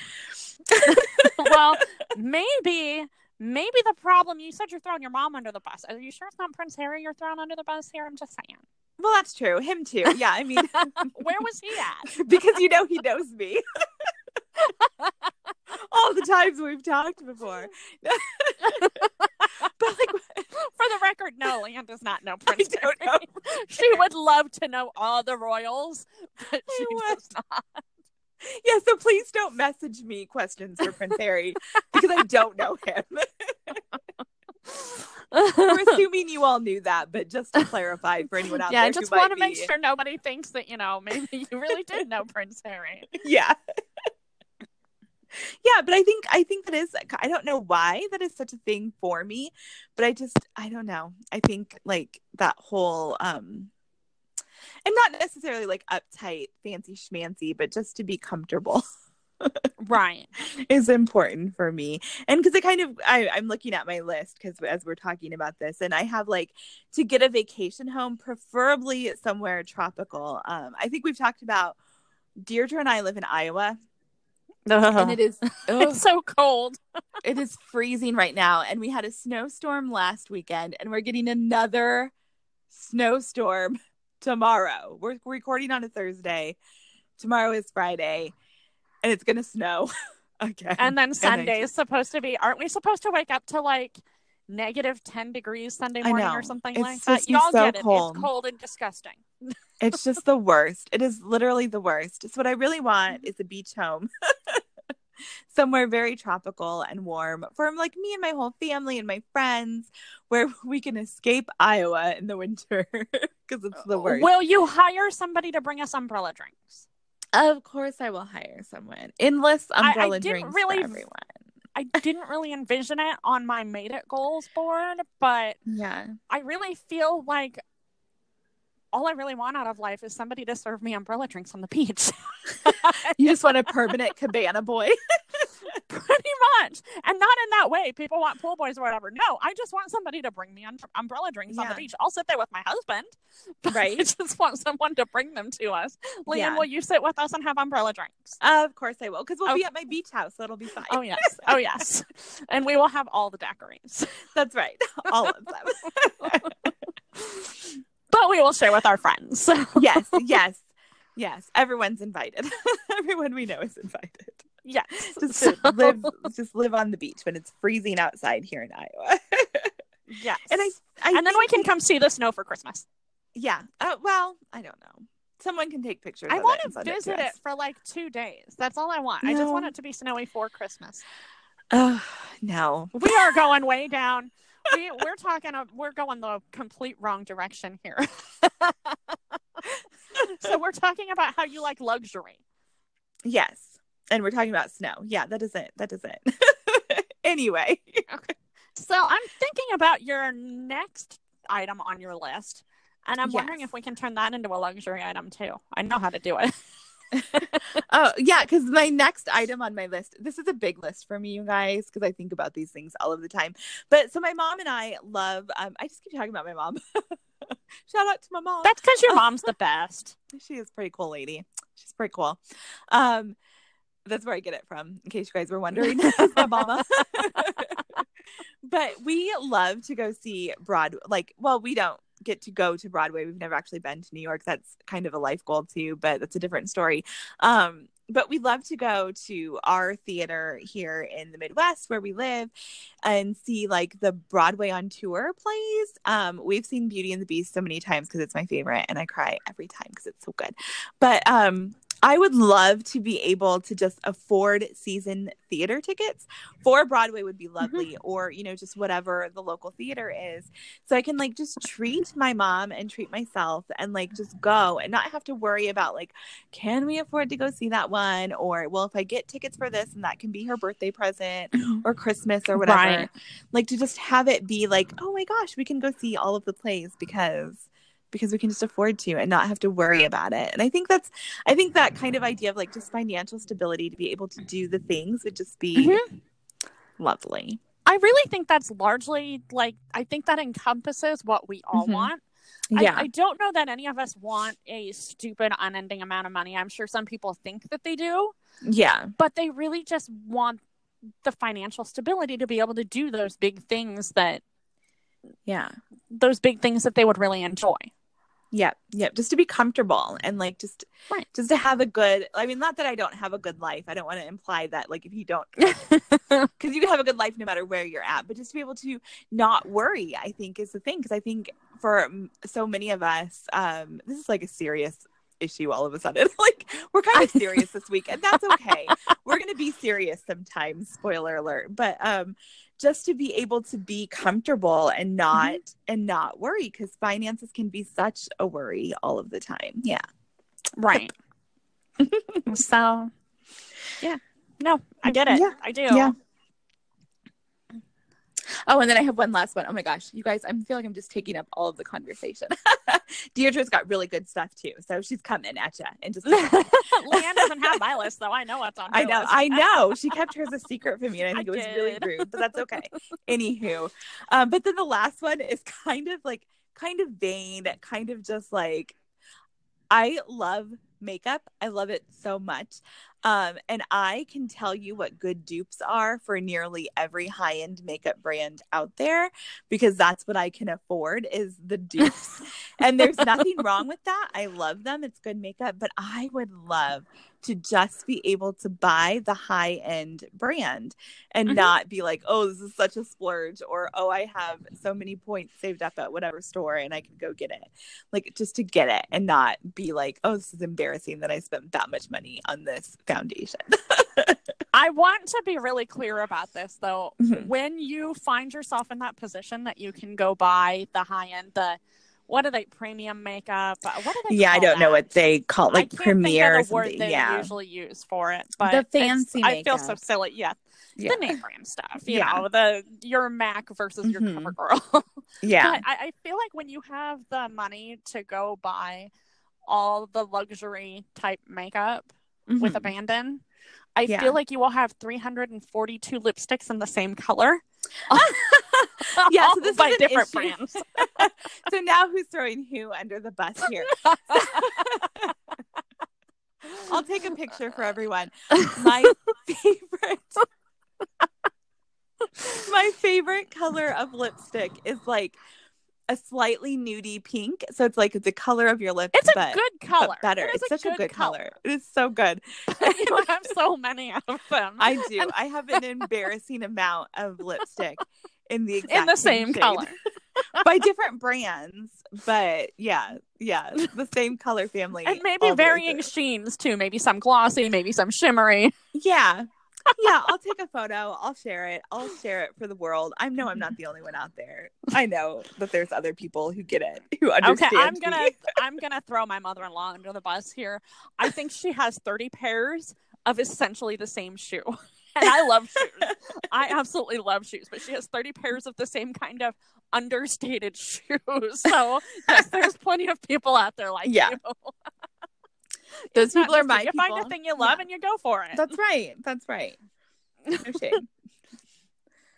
well, maybe maybe the problem you said you're throwing your mom under the bus. Are you sure it's not Prince Harry you're throwing under the bus here? I'm just saying. Well, that's true. Him too. Yeah, I mean, Where was he at? because you know he knows me. All the times we've talked before. but like For the record, no, Leanne does not know Prince Harry. She would love to know all the royals, but I she would. does not. yeah, so please don't message me questions for Prince Harry because I don't know him. We're assuming you all knew that, but just to clarify for anyone out there. yeah, there, I just want to make be- sure nobody thinks that, you know, maybe you really did know Prince Harry. yeah yeah but i think i think that is i don't know why that is such a thing for me but i just i don't know i think like that whole um and not necessarily like uptight fancy schmancy but just to be comfortable Right. is important for me. And because i kind of I, i'm looking at my list because as we're talking about this and i have like to get a vacation home preferably somewhere tropical. Um i think we've talked about deirdre and i live in iowa. And it is It's so cold. it is freezing right now and we had a snowstorm last weekend and we're getting another snowstorm tomorrow. We're recording on a thursday. Tomorrow is friday and it's gonna snow again And then Sunday is supposed to be, aren't we supposed to wake up to like negative 10 degrees Sunday morning or something It's like that? Y'all so get it. cold. It's cold and disgusting. it's just the worst it is literally the worst so what i really want mm-hmm. is a beach home somewhere very tropical and warm for like me and my whole family and my friends where we can escape iowa in the winter because it's the uh, worst Will you hire somebody to bring us umbrella drinks? Of course, I will hire someone. Endless I umbrella didn't drinks really- for everyone. I didn't really envision it on my made it goals board, but Yeah, I really feel like all I really want out of life is somebody to serve me umbrella drinks on the beach. You just want a permanent cabana boy. Pretty much. And not in that way. People want pool boys or whatever. No, I just want somebody to bring me un- umbrella drinks on the beach. I'll sit there with my husband. Right. I just want someone to bring them to us. Leanne, Yeah. will you sit with us and have umbrella drinks? of course I will, because we'll be oh. at my beach house, so it'll be fine. Oh, yes. Oh, yes. and we will have all the daiquiris. That's right. All of them. But we will share with our friends. yes, yes, yes. Everyone's invited. Everyone we know is invited. Yes. Just So- live, just live on the beach when it's freezing outside here in Iowa. Yes. and I, I and then we can it- come see the snow for Christmas. Yeah. Uh, well, I don't know. Someone can take pictures. I of want it to it visit to it for like two days. That's all I want. I just want it to be snowy for Christmas. Oh no. We are going way down. We we're talking. uh, We're going the complete wrong direction here. so we're talking about how you like luxury. Yes. And we're talking about snow. Yeah, that is it. That is it. anyway. Okay. So I'm thinking about your next item on your list, and I'm wondering if we can turn that into a luxury item too. I know how to do it. Oh, yeah, because my next item on my list, this is a big list for me, you guys, because I think about these things all of the time. But so my mom and I love, um, I just keep talking about my mom. Shout out to my mom. That's because your mom's the best. she is a pretty cool lady. She's pretty cool. Um, that's where I get it from, in case you guys were wondering. My mama. but we love to go see Broadway. Like, well, we don't get to go to Broadway. We've never actually been to New York. That's kind of a life goal too, but that's a different story. Um, but we love to go to our theater here in the Midwest where we live and see like the Broadway on tour plays. Um, we've seen Beauty and the Beast so many times because it's my favorite and I cry every time because it's so good. But um, I would love to be able to just afford season theater tickets for Broadway would be mm-hmm. lovely, or you know, just whatever the local theater is. So I can like just treat my mom and treat myself and like just go and not have to worry about like, can we afford to go see that one? Or well, if I get tickets for this and that can be her birthday present or Christmas or whatever. Right. Like to just have it be like, oh my gosh, we can go see all of the plays because because we can just afford to and not have to worry about it. And I think that's I think that kind of idea of like just financial stability to be able to do the things would just be Mhm. lovely. I really think that's largely like I think that encompasses what we all Mhm. want. I, I don't know that any of us want a stupid, unending amount of money. I'm sure some people think that they do, yeah. but they really just want the financial stability to be able to do those big things that Yeah. those big things that they would really enjoy. Yep. Yep. Just to be comfortable and like just Right. just to have a good I mean not that I don't have a good life. I don't want to imply that like if you don't because you can have a good life no matter where you're at but just to be able to not worry i think is the thing because i think for so many of us um this is like a serious issue all of a sudden like we're kind of serious this week and that's okay we're gonna be serious sometimes spoiler alert but um just to be able to be comfortable and not mm-hmm. and not worry because finances can be such a worry all of the time yeah Right. so, yeah. No, I get it. Yeah. I do. Yeah. Oh, and then I have one last one. Oh my gosh, you guys, I feel like I'm just taking up all of the conversation. Deirdre's got really good stuff too, so she's coming at you and just. Leanne doesn't have my list, though. I know what's on. I know, list. I know. She kept hers a secret from me, and I think I it was really rude, but that's okay. Anywho, um, but then the last one is kind of like, kind of vain, kind of just like, I love makeup. I love it so much. Um, and I can tell you what good dupes are for nearly every high end makeup brand out there because that's what I can afford is the dupes. and there's nothing wrong with that. I love them. It's good makeup, but I would love to just be able to buy the high end brand and Mhm. not be like, oh, this is such a splurge, or oh, I have so many points saved up at whatever store and I can go get it. Like just to get it and not be like, oh, this is embarrassing that I spent that much money on this foundation. I want to be really clear about this, though. Mhm. When you find yourself in that position that you can go buy the high end, the what are they premium makeup? Uh, What do they? Yeah, I don't know what they call it, like I can't premiere or think the word they Yeah. usually use for it, but The it's- fancy I feel so silly. Yeah, Yeah. the name brand stuff. You Yeah. know, the your Mac versus your Mhm. CoverGirl. Yeah. But I, I feel like when you have the money to go buy all the luxury type makeup with Mhm. abandon, I Yeah. feel like you will have 342 lipsticks in the same color. Yeah, so this by is different issue. brands. so now who's throwing who under the bus here? I'll take a picture for everyone. My favorite My favorite color of lipstick is like a slightly nudie pink. So it's like the color of your lips, It's a but, good color. better. It It's such a good color. It is so good. you have so many of them. I do. I have an embarrassing amount of lipstick in the exact in the same shade. color. by different brands, but yeah, yeah, the same color family, And maybe all the way varying sheens too. Maybe some glossy, maybe some shimmery. Yeah, yeah. I'll take a photo. I'll share it. I'll share it for the world. I know I'm not the only one out there. I know that there's other people who get it, who understand. Okay. I'm gonna. I'm gonna throw my mother-in-law under the bus here. I think she has 30 pairs of essentially the same shoe. And I love shoes. I absolutely love shoes, but she has 30 pairs of the same kind of understated shoes. So yes, there's plenty of people out there like Yeah. you. Those people are my you. You find a thing you love Yeah. and you go for it. That's right. That's right. No shame.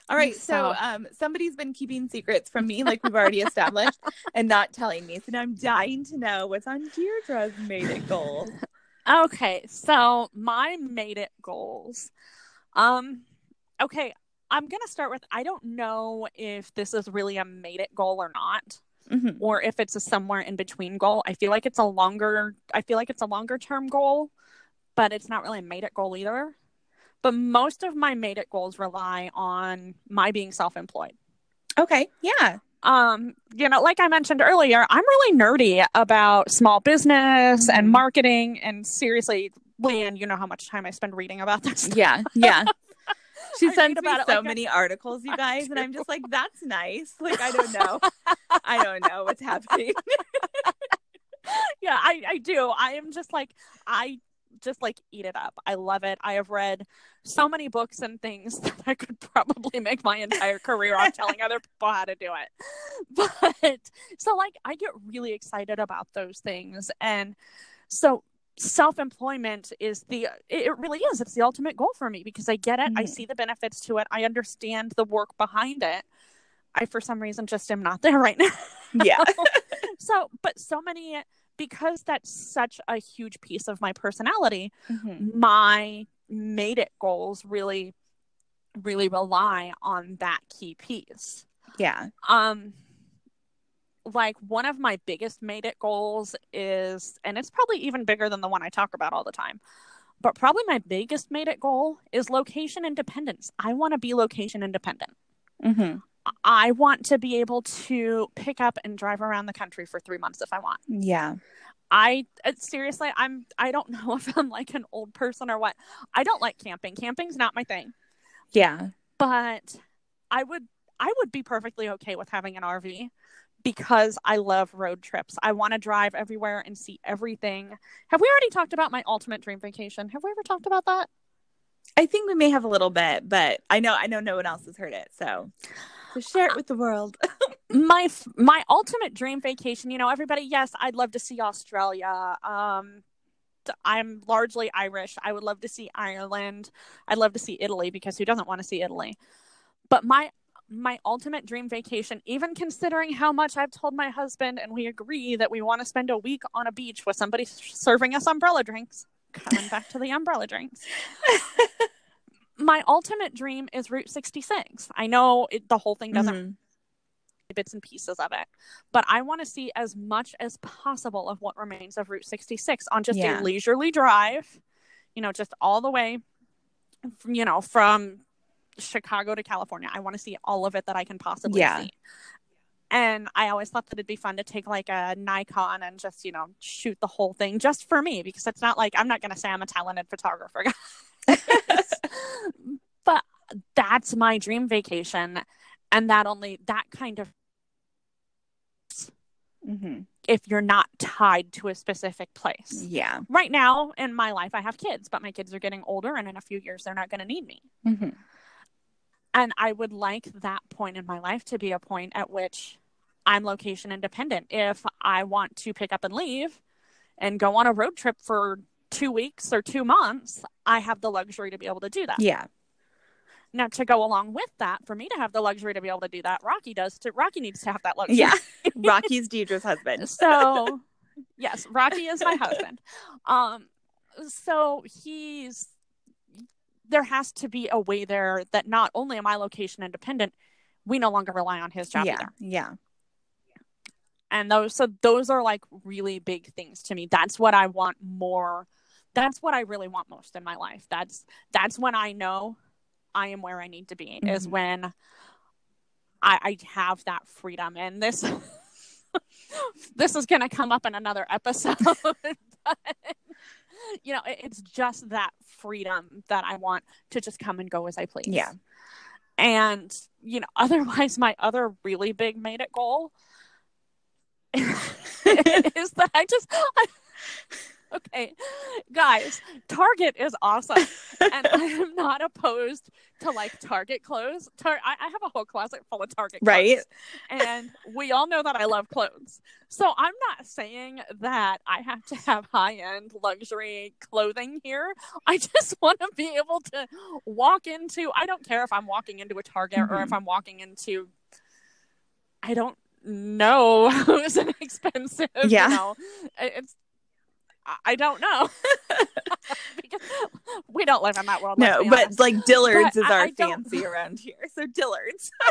All right, so So- um, somebody's been keeping secrets from me, like we've already established, and not telling me. So now I'm dying to know what's on Deirdre's made it goal. Okay, so my made it goals. Um, okay, I'm gonna start with I don't know if this is really a made it goal or not, Mhm. or if it's a somewhere in between goal. I feel like it's a longer. I feel like it's a longer term goal, but it's not really a made it goal either. But most of my made it goals rely on my being self employed. Okay, yeah, um you know like i mentioned earlier i'm really nerdy about small business and Mhm. marketing and seriously leanne you know how much time i spend reading about this yeah, yeah. She sends me so like many articles, you guys, and I'm just like, that's nice. Like, I don't know, I don't know what's happening. yeah i i do. I am just like i just like eat it up. I love it. I have read so many books and things that i could probably make my entire career off telling other people how to do it. But so like i get really excited about those things. And so self-employment is the it really is. It's the ultimate goal for me because i get it. I Mhm. see the benefits to it. I understand the work behind it. I for some reason just am not there right now. Yeah, so but so many because that's such a huge piece of my personality Mhm. my made it goals really really rely on that key piece. Yeah, um like one of my biggest made it goals is and it's probably even bigger than the one i talk about all the time but probably my biggest made it goal is location independence i want to be location independent Mhm. i want to be able to pick up and drive around the country for three months if i want yeah, I uh, seriously, I'm I don't know if I'm like an old person or what. I don't like camping. Camping's not my thing. yeah. But I would I would be perfectly okay with having an RV because I love road trips. I want to drive everywhere and see everything. Have we already talked about my ultimate dream vacation? Have we ever talked about that? I think we may have a little bit, but I know I know no one else has heard it, so so share it with the world. my my ultimate dream vacation you know everybody yes i'd love to see australia um i'm largely irish i would love to see ireland i'd love to see italy because who doesn't want to see italy but my my ultimate dream vacation even considering how much i've told my husband and we agree that we want to spend a week on a beach with somebody serving us umbrella drinks coming back to the umbrella drinks my ultimate dream is route 66 i know it, the whole thing doesn't Mhm. bits and pieces of it. But I want to see as much as possible of what remains of Route 66 on just Yeah. a leisurely drive, you know, just all the way from, you know, from Chicago to California. I want to see all of it that I can possibly Yeah. see. And I always thought that it'd be fun to take like a Nikon and just, you know, shoot the whole thing just for me because it's not like I'm not going to say I'm a talented photographer. but that's my dream vacation. And that only, that kind of Mm-hmm. if you're not tied to a specific place. Yeah. Right now in my life, I have kids, but my kids are getting older, and in a few years, they're not going to need me. Mm-hmm. And I would like that point in my life to be a point at which I'm location independent. If I want to pick up and leave and go on a road trip for two weeks or two months, I have the luxury to be able to do that. Yeah. Now, to go along with that, for me to have the luxury to be able to do that, Rocky does. To Rocky needs to have that luxury. Yeah. Rocky's Deirdre's husband. so yes rocky is my husband um so he's there has to be a way there that not only am i location independent we no longer rely on his job yeah. either Yeah. and those so those are like really big things to me that's what i want more that's what i really want most in my life that's that's when i know i am where i need to be is Mhm. when i i have that freedom and this this is going to come up in another episode but you know it- it's just that freedom that i want to just come and go as i please Yeah. and you know otherwise my other really big made it goal is that i just okay guys target is awesome and i am not opposed to like target clothes Tar- I-, I have a whole closet full of target clothes Right. and we all know that I love clothes. So I'm not saying that I have to have high end luxury clothing here. I just want to be able to walk into, I don't care if I'm walking into a Target or if Mhm. I'm walking into, I don't know who's an expensive, Yeah. you know, it's, I- I don't know. because we don't live in that world. No, but honest. like Dillard's But is I- our I don't- fancy around here. So Dillard's.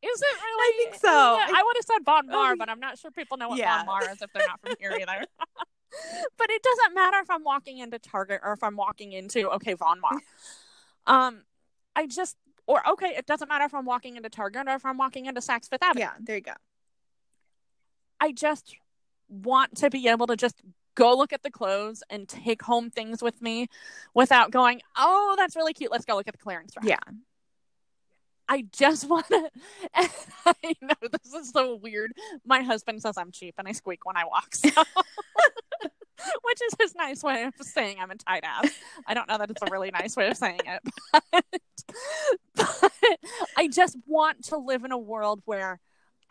Is it really? I think so. Yeah, I would have said Von Maur, Oh, but I'm not sure people know what yeah. Von Maur is if they're not from here either. but it doesn't matter if I'm walking into Target or if I'm walking into okay Von Maur. Um, I just or okay, it doesn't matter if I'm walking into Target or if I'm walking into Saks Fifth Avenue. Yeah, there you go. I just want to be able to just go look at the clothes and take home things with me without going, oh, that's really cute. Let's go look at the clearance rack. Yeah. I just want to. I know this is so weird. My husband says I'm cheap, and I squeak when I walk, so. which is his nice way of saying I'm a tight ass. I don't know that it's a really nice way of saying it, but, but I just want to live in a world where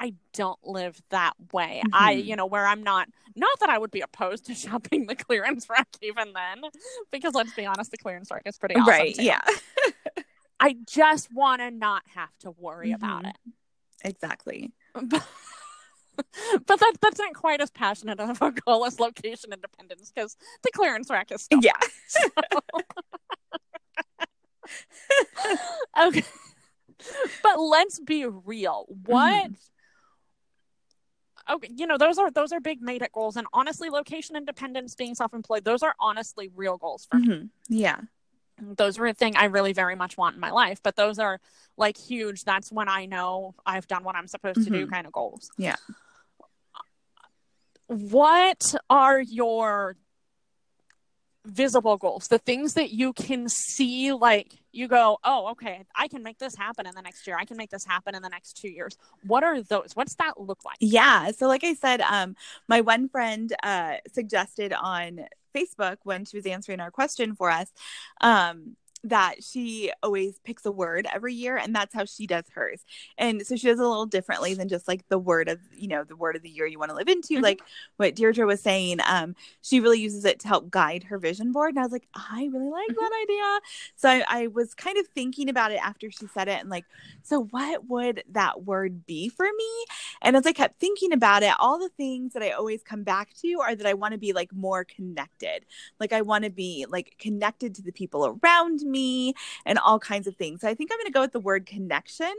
I don't live that way. I, Mhm. you know, where I'm not. Not that I would be opposed to shopping the clearance rack even then, because let's be honest, the clearance rack is pretty awesome. right. too. Yeah. I just want to not have to worry about Mhm. it. Exactly. but but that that's not quite as passionate of a goal as location independence because the clearance rack is still Yeah. okay. but let's be real. What? Okay, you know those are those are big made it goals, and honestly, location independence, being self employed, those are honestly real goals for me. Mhm. Yeah. Those are a thing I really very much want in my life, but those are like huge. That's when I know I've done what I'm supposed to do, Mhm. kind of goals. Yeah. what are your visible goals the things that you can see like you go oh okay i can make this happen in the next year. I can make this happen in the next two years. What are those? What's that look like? Yeah. So like I said, um, my one friend uh suggested on Facebook when she was answering our question for us, um, that she always picks a word every year and that's how she does hers. And so she does it a little differently than just like the word of, you know, the word of the year you want to live into. Mhm. Like what Deirdre was saying, um, she really uses it to help guide her vision board. And I was like, I really like Mhm. that idea. So I, I was kind of thinking about it after she said it and like, so what would that word be for me? And as I kept thinking about it, all the things that I always come back to are that I want to be like more connected. Like I want to be like connected to the people around me and all kinds of things. So I think I'm going to go with the word connection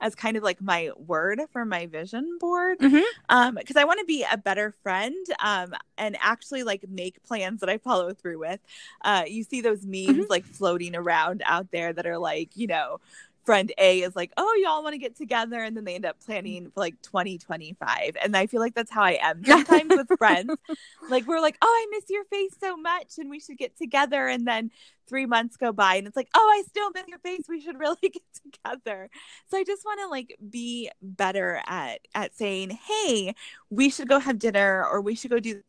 as kind of like my word for my vision board. Mhm. Um, because I want to be a better friend um and actually like make plans that I follow through with. Uh you see those memes like floating around out there that are like, you know, friend A is like, "Oh, y'all want to get together," and then they end up mm. planning for like 2025. And I feel like that's how I am sometimes with friends. Like we're like, "Oh, I miss your face so much, and we should get together." And then three months go by, and it's like, "Oh, I still miss your face. We should really get together." So I just want to like be better at at saying, "Hey, we should go have dinner, or we should go do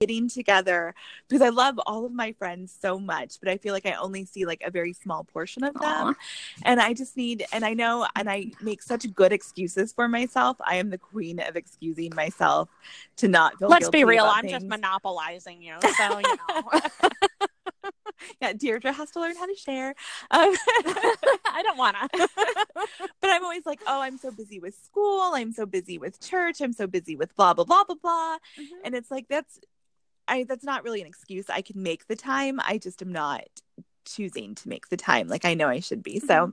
getting together because I love all of my friends so much, but I feel like I only see like a very small portion of them. Aww. And I just need, and I know, and I make such good excuses for myself. I am the queen of excusing myself to not feel Let's be real. I'm things. just monopolizing you. So, you know. yeah, Deirdre has to learn how to share. Um, I don't want to. but I'm always like, oh, I'm so busy with school. I'm so busy with church. I'm so busy with blah, blah, blah, blah, blah. Mm-hmm. And it's like, that's I that's not really an excuse. I can make the time. I just am not choosing to make the time like I know I should be. Mm-hmm. So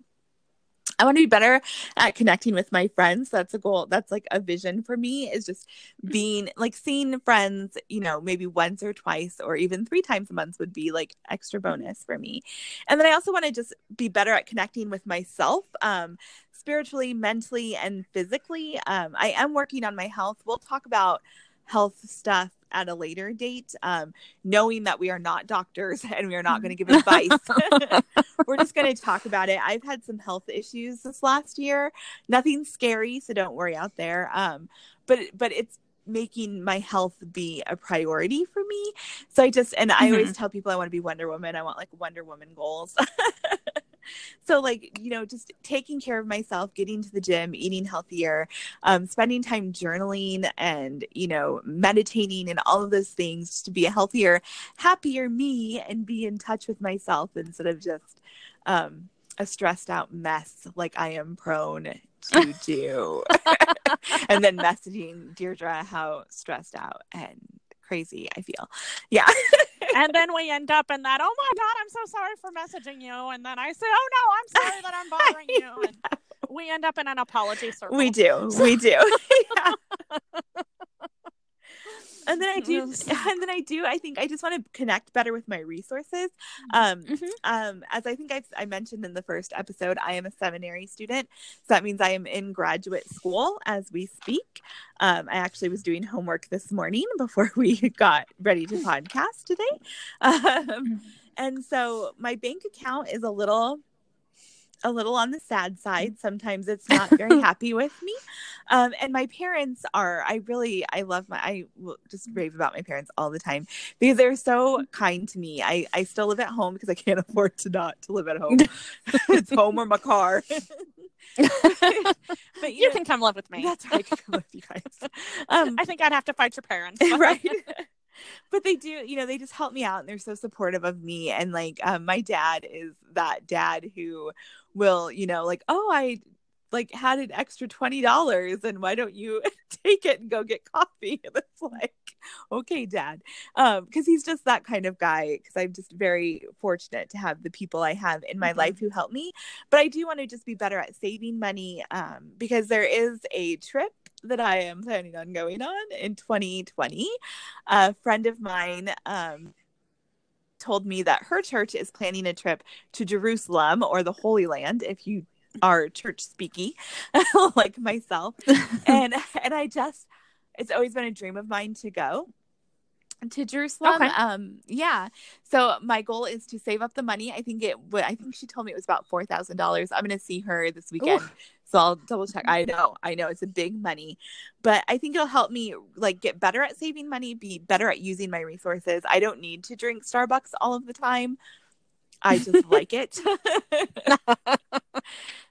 I want to be better at connecting with my friends. That's a goal. That's like a vision for me is just mm-hmm. being like seeing friends, you know, maybe once or twice or even three times a month would be like extra bonus for me. And then I also want to just be better at connecting with myself. Um, spiritually, mentally, and physically. Um, I am working on my health. We'll talk about health stuff at a later date, um, knowing that we are not doctors and we are not going to give advice. We're just going to talk about it. I've had some health issues this last year. Nothing scary, so don't worry out there. Um, but but it's making my health be a priority for me. So I just and I mm-hmm. always tell people I want to be Wonder Woman. I want like Wonder Woman goals. so like you know just taking care of myself getting to the gym eating healthier um, spending time journaling and you know meditating and all of those things to be a healthier happier me and be in touch with myself instead of just um, a stressed out mess like i am prone to do. And then messaging deirdre how stressed out and crazy i feel. Yeah and then we end up in that, oh my God, I'm so sorry for messaging you. And then I say, oh no, I'm sorry that I'm bothering you. And we end up in an apology circle. We do. We do. yeah and then I do, and then I do. I think I just want to connect better with my resources. Um, mm-hmm. um, as I think I've, I mentioned in the first episode, I am a seminary student, so that means I am in graduate school as we speak. Um, I actually was doing homework this morning before we got ready to podcast today, um, mm-hmm. and so my bank account is a little a little on the sad side. Sometimes it's not very happy with me. Um, and my parents are, I really, I love my, I will just rave about my parents all the time because they're so kind to me. I, I still live at home because I can't afford to not to live at home. it's home or my car. but you, you know, can come live with me. That's right. I can come with you guys. Um, I think I'd have to fight your parents. right but they do you know they just help me out and they're so supportive of me and like um, my dad is that dad who will you know like oh i like had an extra $20 and why don't you take it and go get coffee? And it's like okay dad. Um because he's just that kind of guy because i'm just very fortunate to have the people i have in my mm-hmm. life who help me. But i do want to just be better at saving money um because there is a trip that I am planning on going on in 2020. A friend of mine um, told me that her church is planning a trip to Jerusalem or the Holy Land, if you are church speaky, like myself. and and I just it's always been a dream of mine to go to Jerusalem. Okay. Um, yeah. So my goal is to save up the money. I think it would. I think she told me it was about four thousand dollars. I'm going to see her this weekend, Ooh. so I'll double check. I know, I know, it's a big money, but I think it'll help me like get better at saving money, be better at using my resources. I don't need to drink Starbucks all of the time. I just like it.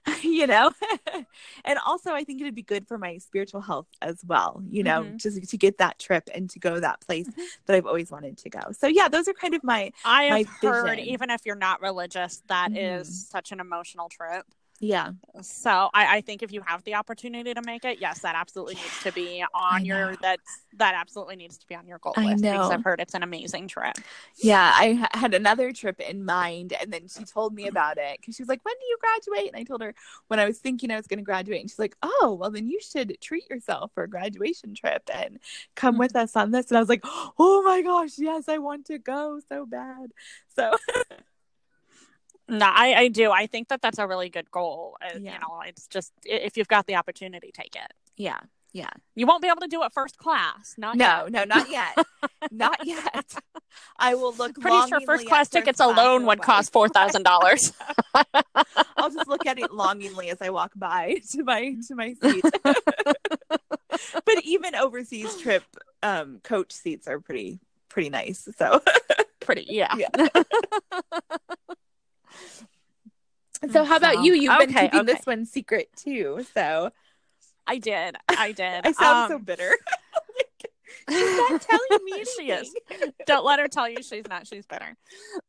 you know? and also I think it'd be good for my spiritual health as well, you know, mm-hmm. just to get that trip and to go that place mm-hmm. that I've always wanted to go. So yeah, those are kind of my I have my heard even if you're not religious, that mm-hmm. is such an emotional trip. Yeah. So I, I think if you have the opportunity to make it, yes, that absolutely needs to be on your that that absolutely needs to be on your goal I list know. because I've heard it's an amazing trip. Yeah, I had another trip in mind, and then she told me about it because she was like, "When do you graduate?" And I told her when I was thinking I was going to graduate, and she's like, "Oh, well, then you should treat yourself for a graduation trip and come with mm-hmm. us on this." And I was like, "Oh my gosh, yes, I want to go so bad." So. No, I, I do. I think that that's a really good goal. Uh, Yeah. You know, it's just if you've got the opportunity, take it. Yeah. Yeah. You won't be able to do it first class. Not No, yet. no, not yet. not yet. I will look Pretty sure first class tickets class alone would cost four thousand dollars. I'll just look at it longingly as I walk by to my to my seat. but even overseas trip um coach seats are pretty pretty nice. So Pretty, yeah. Yeah. So how about you? You've been keeping okay. this one secret too. So I did. I did. I sound so Um, bitter. She's not telling me She is. Don't let her tell you she's not. She's better.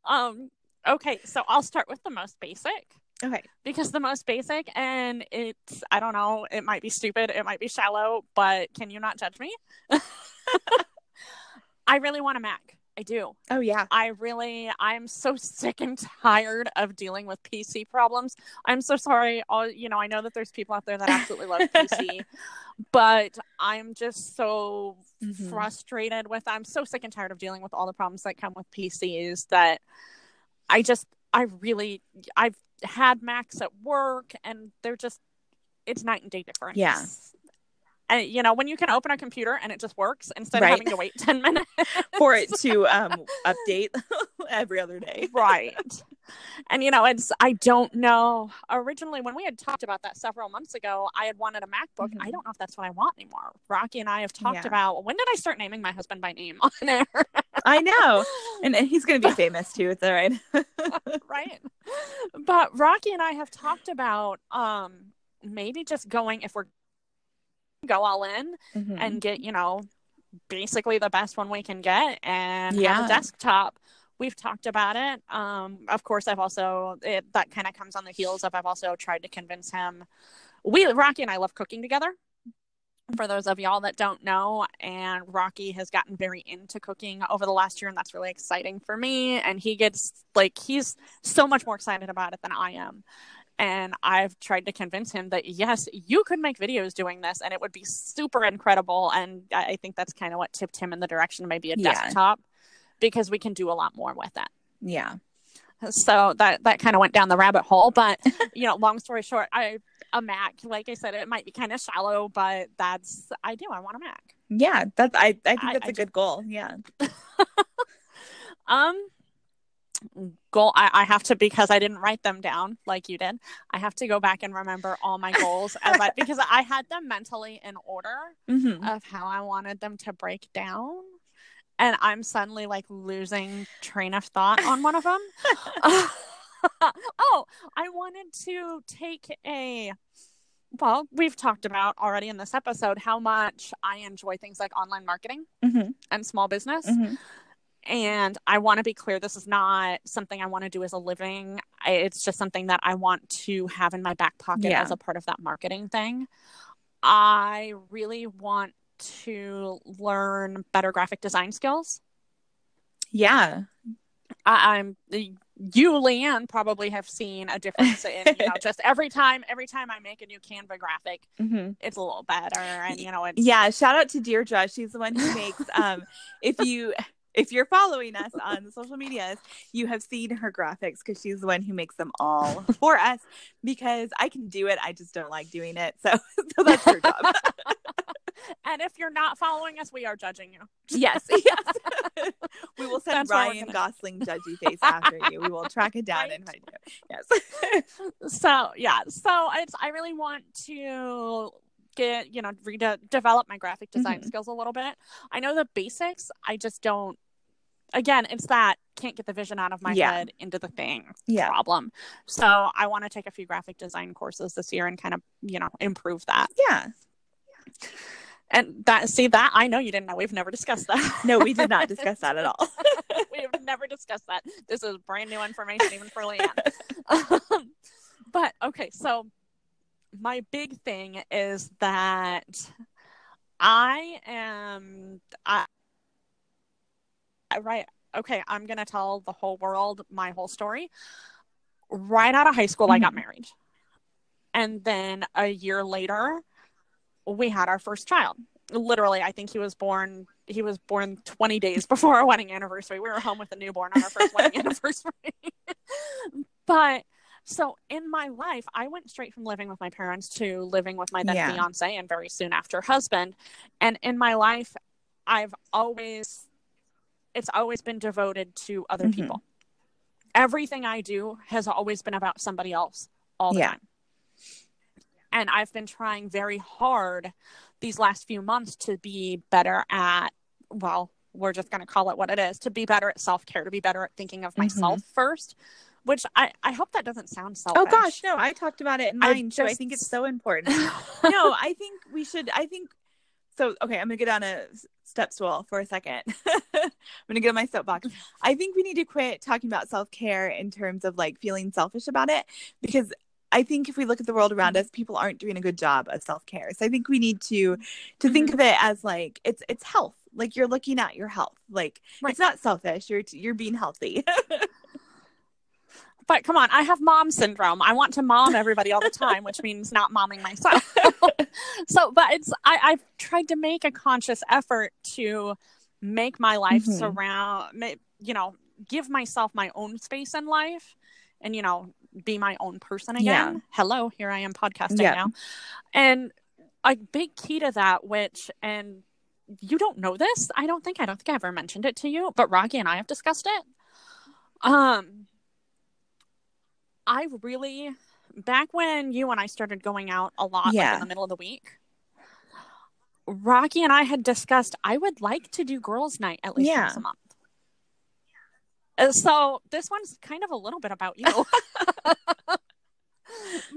Um. Okay, so I'll start with the most basic. Okay. because the most basic and it's i don't know it might be stupid it might be shallow but can you not judge me i really want a mac i do Oh yeah. i really i'm so sick and tired of dealing with pc problems i'm so sorry all you know i know that there's people out there that absolutely love pc but i'm just so Mhm. frustrated with i'm so sick and tired of dealing with all the problems that come with pcs that i just i really i've had macs at work and they're just it's night and day difference Yeah. And you know when you can open a computer and it just works instead Right. of having to wait 10 minutes For it to um update every other day. right and you know it's i don't know originally when we had talked about that several months ago i had wanted a macbook Mhm. i don't know if that's what i want anymore rocky and i have talked Yeah. about when did i start naming my husband by name on air I know. And he's gonna be famous too, it's all right. right right. but rocky and i have talked about um maybe just going if we're go all in Mhm. and get you know basically the best one we can get. And have Yeah. a desktop we've talked about it. Um of course i've also it, that kind of comes on the heels of i've also tried to convince him. We rocky and i love cooking together for those of y'all that don't know. And rocky has gotten very into cooking over the last year and that's really exciting for me. And he gets like he's so much more excited about it than i am and I've tried to convince him that yes, you could make videos doing this and it would be super incredible. And I I think that's kind of what tipped him in the direction of maybe a Yeah. desktop because we can do a lot more with it. yeah. So that that kind of went down the rabbit hole. But you know, long story short, I a Mac, like I said, it might be kind of shallow, but that's I do. I want a Mac. Yeah. That's I, I think that's I a good goal. Yeah. Um goal I, I have to because I didn't write them down like you did. I have to go back and remember all my goals as I because I had them mentally in order Mm-hmm. of how I wanted them to break down. And I'm suddenly like losing train of thought on one of them. oh, I wanted to take a well, we've talked about already in this episode how much I enjoy things like online marketing Mm-hmm. and small business. Mm-hmm. And I want to be clear this is not something I want to do as a living. I, it's just something that I want to have in my back pocket Yeah. as a part of that marketing thing. I really want to learn better graphic design skills. Yeah. I, I'm you, Leanne, probably have seen a difference in you know just every time every time I make a new Canva graphic, Mm-hmm. it's a little better, and you know it's Yeah, shout out to Deirdre. She's the one who makes um if you if you're following us on the social medias, you have seen her graphics because she's the one who makes them all for us because I can do it. I just don't like doing it. So so that's her job. And if you're not following us, we are judging you. yes, yes. we will send That's Ryan gonna- Gosling judgy face after you. We will track it down and find you. Yes. so yeah so it's i really want to get you know read develop my graphic design Mhm. skills a little bit i know the basics i just don't again it's that can't get the vision out of my Yeah. head into the thing Yeah. problem so i want to take a few graphic design courses this year and kind of you know improve that Yeah. and that see that i know you didn't know we've never discussed that No, we did not discuss that at all. we have never discussed that. This is brand new information even for Leanne. Um, but okay, so my big thing is that I am I right okay, I'm gonna tell the whole world my whole story. Right out of high school, I got mm-hmm. married. And then a year later, we had our first child. Literally, I think he was born he was born 20 days before our wedding anniversary. We were home with a newborn on our first wedding anniversary. but so in my life, I went straight from living with my parents to living with my then Yeah. fiance and very soon after husband. And in my life, I've always, it's always been devoted to other Mhm. people. Everything I do has always been about somebody else all the Yeah. time. And I've been trying very hard these last few months to be better at, well, we're just going to call it what it is to be better at self care, to be better at thinking of Mm-hmm. myself first, which I, I hope that doesn't sound oh, selfish. Oh gosh, no, I talked about it in I mine too. I think it's so important. no, I think we should. I think so. Okay, I'm gonna get on a step stool for a second. I'm gonna get on my soapbox. I think we need to quit talking about self care in terms of like feeling selfish about it because I think if we look at the world around us, people aren't doing a good job of self care. So I think we need to to think mm-hmm. of it as like it's it's health. Like you're looking at your health. Like Right. it's not selfish. You're you're being healthy. But come on, I have mom syndrome. I want to mom everybody all the time, which means not momming myself. so, but it's I, I've tried to make a conscious effort to make my life Mhm. surround, you know, give myself my own space in life, and you know, be my own person again. Yeah. Hello, here I am podcasting Yeah. now, and a big key to that, which and you don't know this, I don't think I don't think I ever mentioned it to you, but Rocky and I have discussed it. Um, I really back when you and I started going out a lot like in the middle of the week. Rocky and I had discussed I would like to do girls' night at least Yeah. once a month. Uh, So this one's kind of a little bit about you.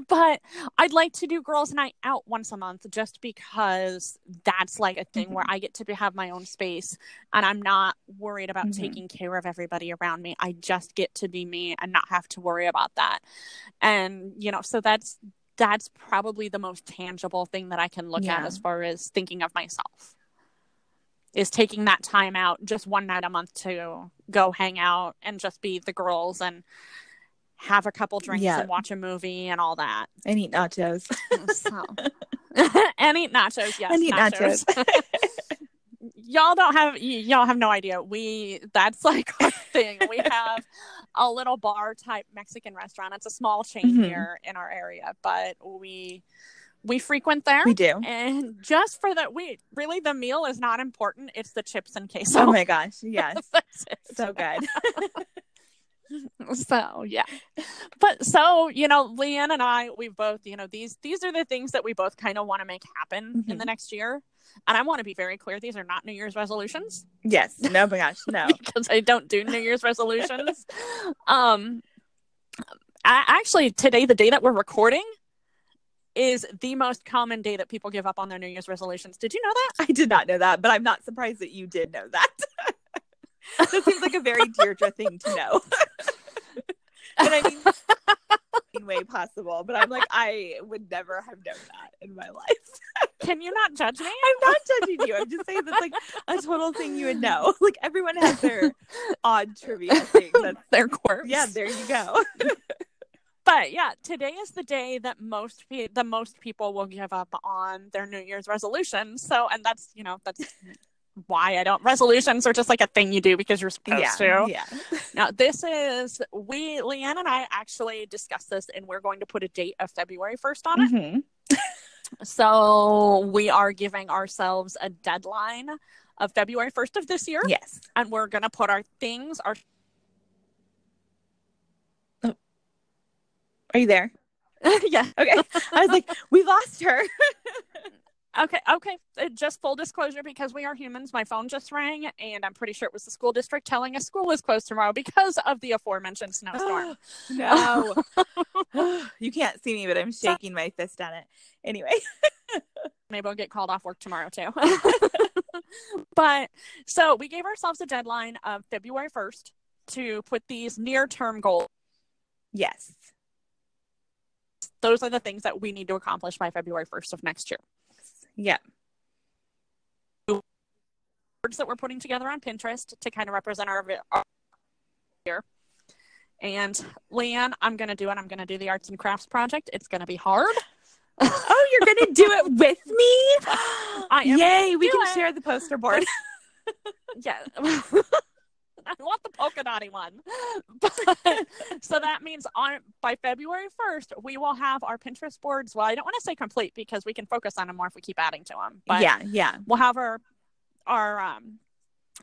but I'd like to do girls' night out once a month just because that's like a thing where I get to be, have my own space and I'm not worried about Mhm. taking care of everybody around me. I just get to be me and not have to worry about that. And, you know, so that's that's probably the most tangible thing that I can look at as far as thinking of myself. Is taking that time out just one night a month to go hang out and just be the girls and have a couple drinks Yeah. and watch a movie and all that. and eat nachos. So. and eat nachos, yes. and eat nachos. y'all don't have y- y'all have no idea. We that's like our thing. We have a little bar type Mexican restaurant. It's a small chain Mhm. here in our area, but we we frequent there. we do. and just for that, we really the meal is not important. It's the chips and queso. Oh my gosh, yes. That's it. so good. so yeah but so you know leanne and i we both you know these these are the things that we both kind of want to make happen in Mhm. the next year and i want to be very clear these are not new year's resolutions Yes. No, my gosh, no. because i don't do new year's resolutions um I, actually today the day that we're recording is the most common day that people give up on their new year's resolutions did you know that I did not know that, but I'm not surprised that you did know that. that seems like a very Deirdre thing to know. and I mean, way possible, but I'm like, I would never have known that in my life. can you not judge me I'm not judging you. I'm just saying that's like a total thing you would know. Like everyone has their odd trivia thing. That's their quirks yeah. There you go. but yeah, today is the day that most pe- the most people will give up on their New Year's resolution. So, and that's you know that's why I don't. Resolutions are just like a thing you do because you're supposed yeah. to. Yeah. Now, this is we Leanne and I actually discussed this, and we're going to put a date of February first on it. Mhm. So we are giving ourselves a deadline of February first of this year, Yes. and we're gonna put our things, our Are you there? yeah, Okay. I was like, we lost her. Okay, okay. Uh, Just full disclosure because we are humans. My phone just rang, and I'm pretty sure it was the school district telling us school is closed tomorrow because of the aforementioned snowstorm. no. you can't see me, but I'm shaking my fist at it. Anyway. Maybe I'll get called off work tomorrow too. but so we gave ourselves a deadline of February 1st to put these near term goals. Yes. Those are the things that we need to accomplish by February 1st of next year. Yeah. Words that we're putting together on Pinterest to kind of represent our, our year. And Leanne, I'm going to do it. I'm going to do the arts and crafts project. It's going to be hard. Oh, you're gonna do it with me? I am Yay! We can it. share the poster board. yeah. I want the polka dotty one. But, so that means on by February 1st, we will have our Pinterest boards. Well, I don't want to say complete because we can focus on them more if we keep adding to them. But yeah, yeah. we'll have our our um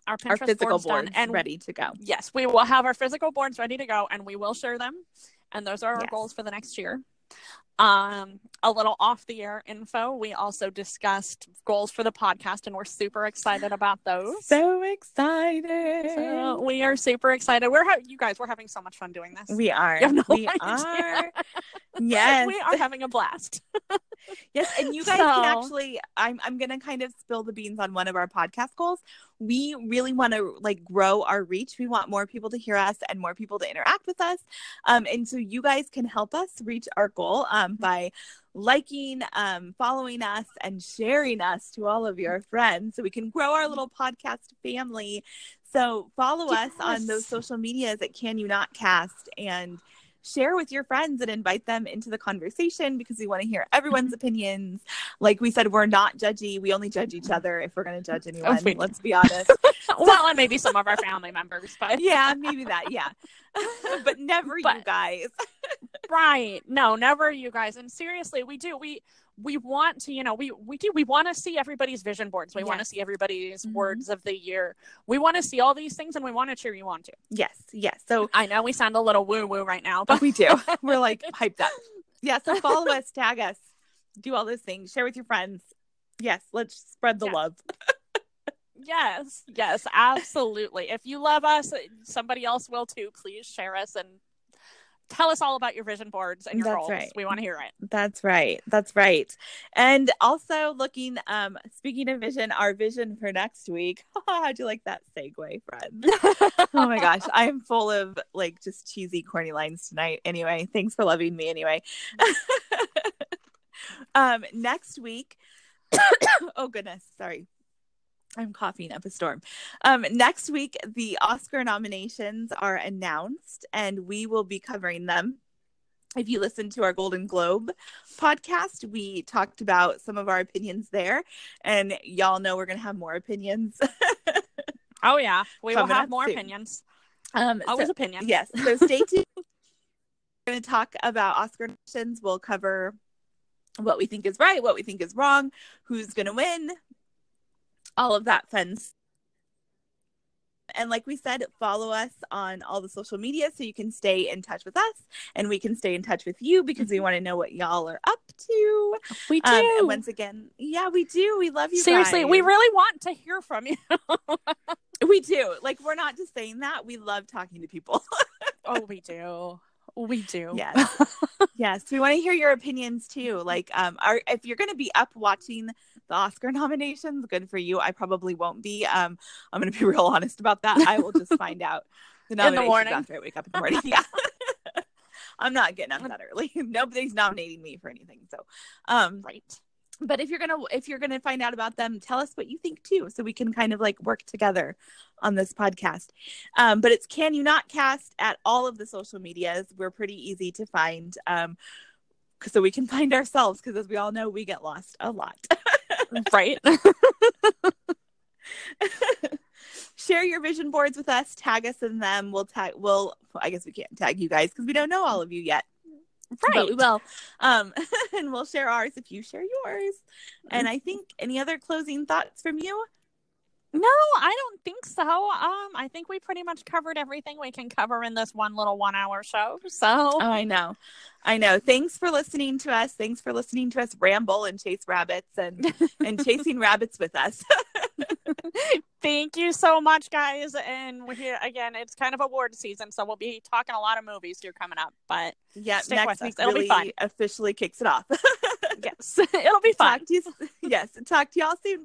our Pinterest Our physical boards, boards done and ready to go. yes, we will have our physical boards ready to go and we will share them. And those are our Yes. goals for the next year. Um, a little off the air info. We also discussed goals for the podcast, and we're super excited about those. So excited. So we are super excited. We're ha- you guys. We're having so much fun doing this. we are. No we idea. are. Yes. we are having a blast. Yes, and you guys can actually I'm I'm going to kind of spill the beans on one of our podcast goals. We really want to like grow our reach. We want more people to hear us and more people to interact with us. Um and so you guys can help us reach our goal um by liking, um following us and sharing us to all of your friends so we can grow our little podcast family. So follow us on those social medias at Can You Not Cast and share with your friends and invite them into the conversation because we want to hear everyone's opinions. Like we said, we're not judgy. We only judge each other if we're going to judge oh, anyone. we- Let's be honest. well, and maybe some of our family members, but yeah, maybe that. Yeah. but never you guys. right no never you guys and seriously we do we we want to you know we we do we want to see everybody's vision boards we want to see everybody's Mhm. words of the year we want to see all these things and we want to cheer you on too Yes. Yes. So i know we sound a little woo woo right now but we do. We're like hyped up. Yeah. So follow us, tag us, do all those things, share with your friends. Yes. Let's spread the Yeah. love. yes yes absolutely if you love us somebody else will too please share us and tell us all about your vision boards and your That's goals right. we want to hear it That's right. That's right. And also looking, um, speaking of vision, our vision for next week. How'd you like that segue, friend? oh my gosh. I am full of like just cheesy, corny lines tonight. Anyway, thanks for loving me anyway. um, next week. oh goodness, sorry. I'm coughing up a storm. Um, next week, the Oscar nominations are announced, and we will be covering them if you listen to our Golden Globe podcast, we talked about some of our opinions there, and y'all know we're gonna have more opinions. oh yeah we will have more soon. opinions um, always so- opinions yes, so stay tuned. We're gonna talk about Oscar nominations. We'll cover what we think is right, what we think is wrong, who's gonna win, all of that fun. s- And like we said, follow us on all the social media so you can stay in touch with us and we can stay in touch with you because we want to know what y'all are up to. we do Um, and once again, yeah, we do. We love you. seriously we really want to hear from you we do. Like we're not just saying that. We love talking to people. Oh, we do. We do. Yes. yes, we want to hear your opinions too. Like, um, are if you're going to be up watching the Oscar nominations, good for you. I probably won't be. Um, I'm going to be real honest about that. I will just find out the the morning. after I wake up in the morning. Yeah. I'm not getting up that early. Nobody's nominating me for anything. So, um, right. But if you're gonna if you're gonna find out about them tell us what you think too so we can kind of like work together on this podcast. Um, but it's can you not cast at all of the social medias. We're pretty easy to find um, so we can find ourselves because as we all know we get lost a lot. Right. share your vision boards with us tag us in them. We'll tag we'll i guess we can't tag you guys because we don't know all of you yet but we will um and we'll share ours if you share yours. And i think any other closing thoughts from you No, I don't think so. Um, I think we pretty much covered everything we can cover in this one little one hour show. So Oh, I know. I know. Thanks for listening to us. Thanks for listening to us ramble and chase rabbits and and chasing rabbits with us. thank you so much, guys. And we're here again. It's kind of award season, so we'll be talking a lot of movies here coming up. But yeah, next week It'll be fun. officially kicks it off. yes, it'll be fun. talk to you yes, talk to y'all soon.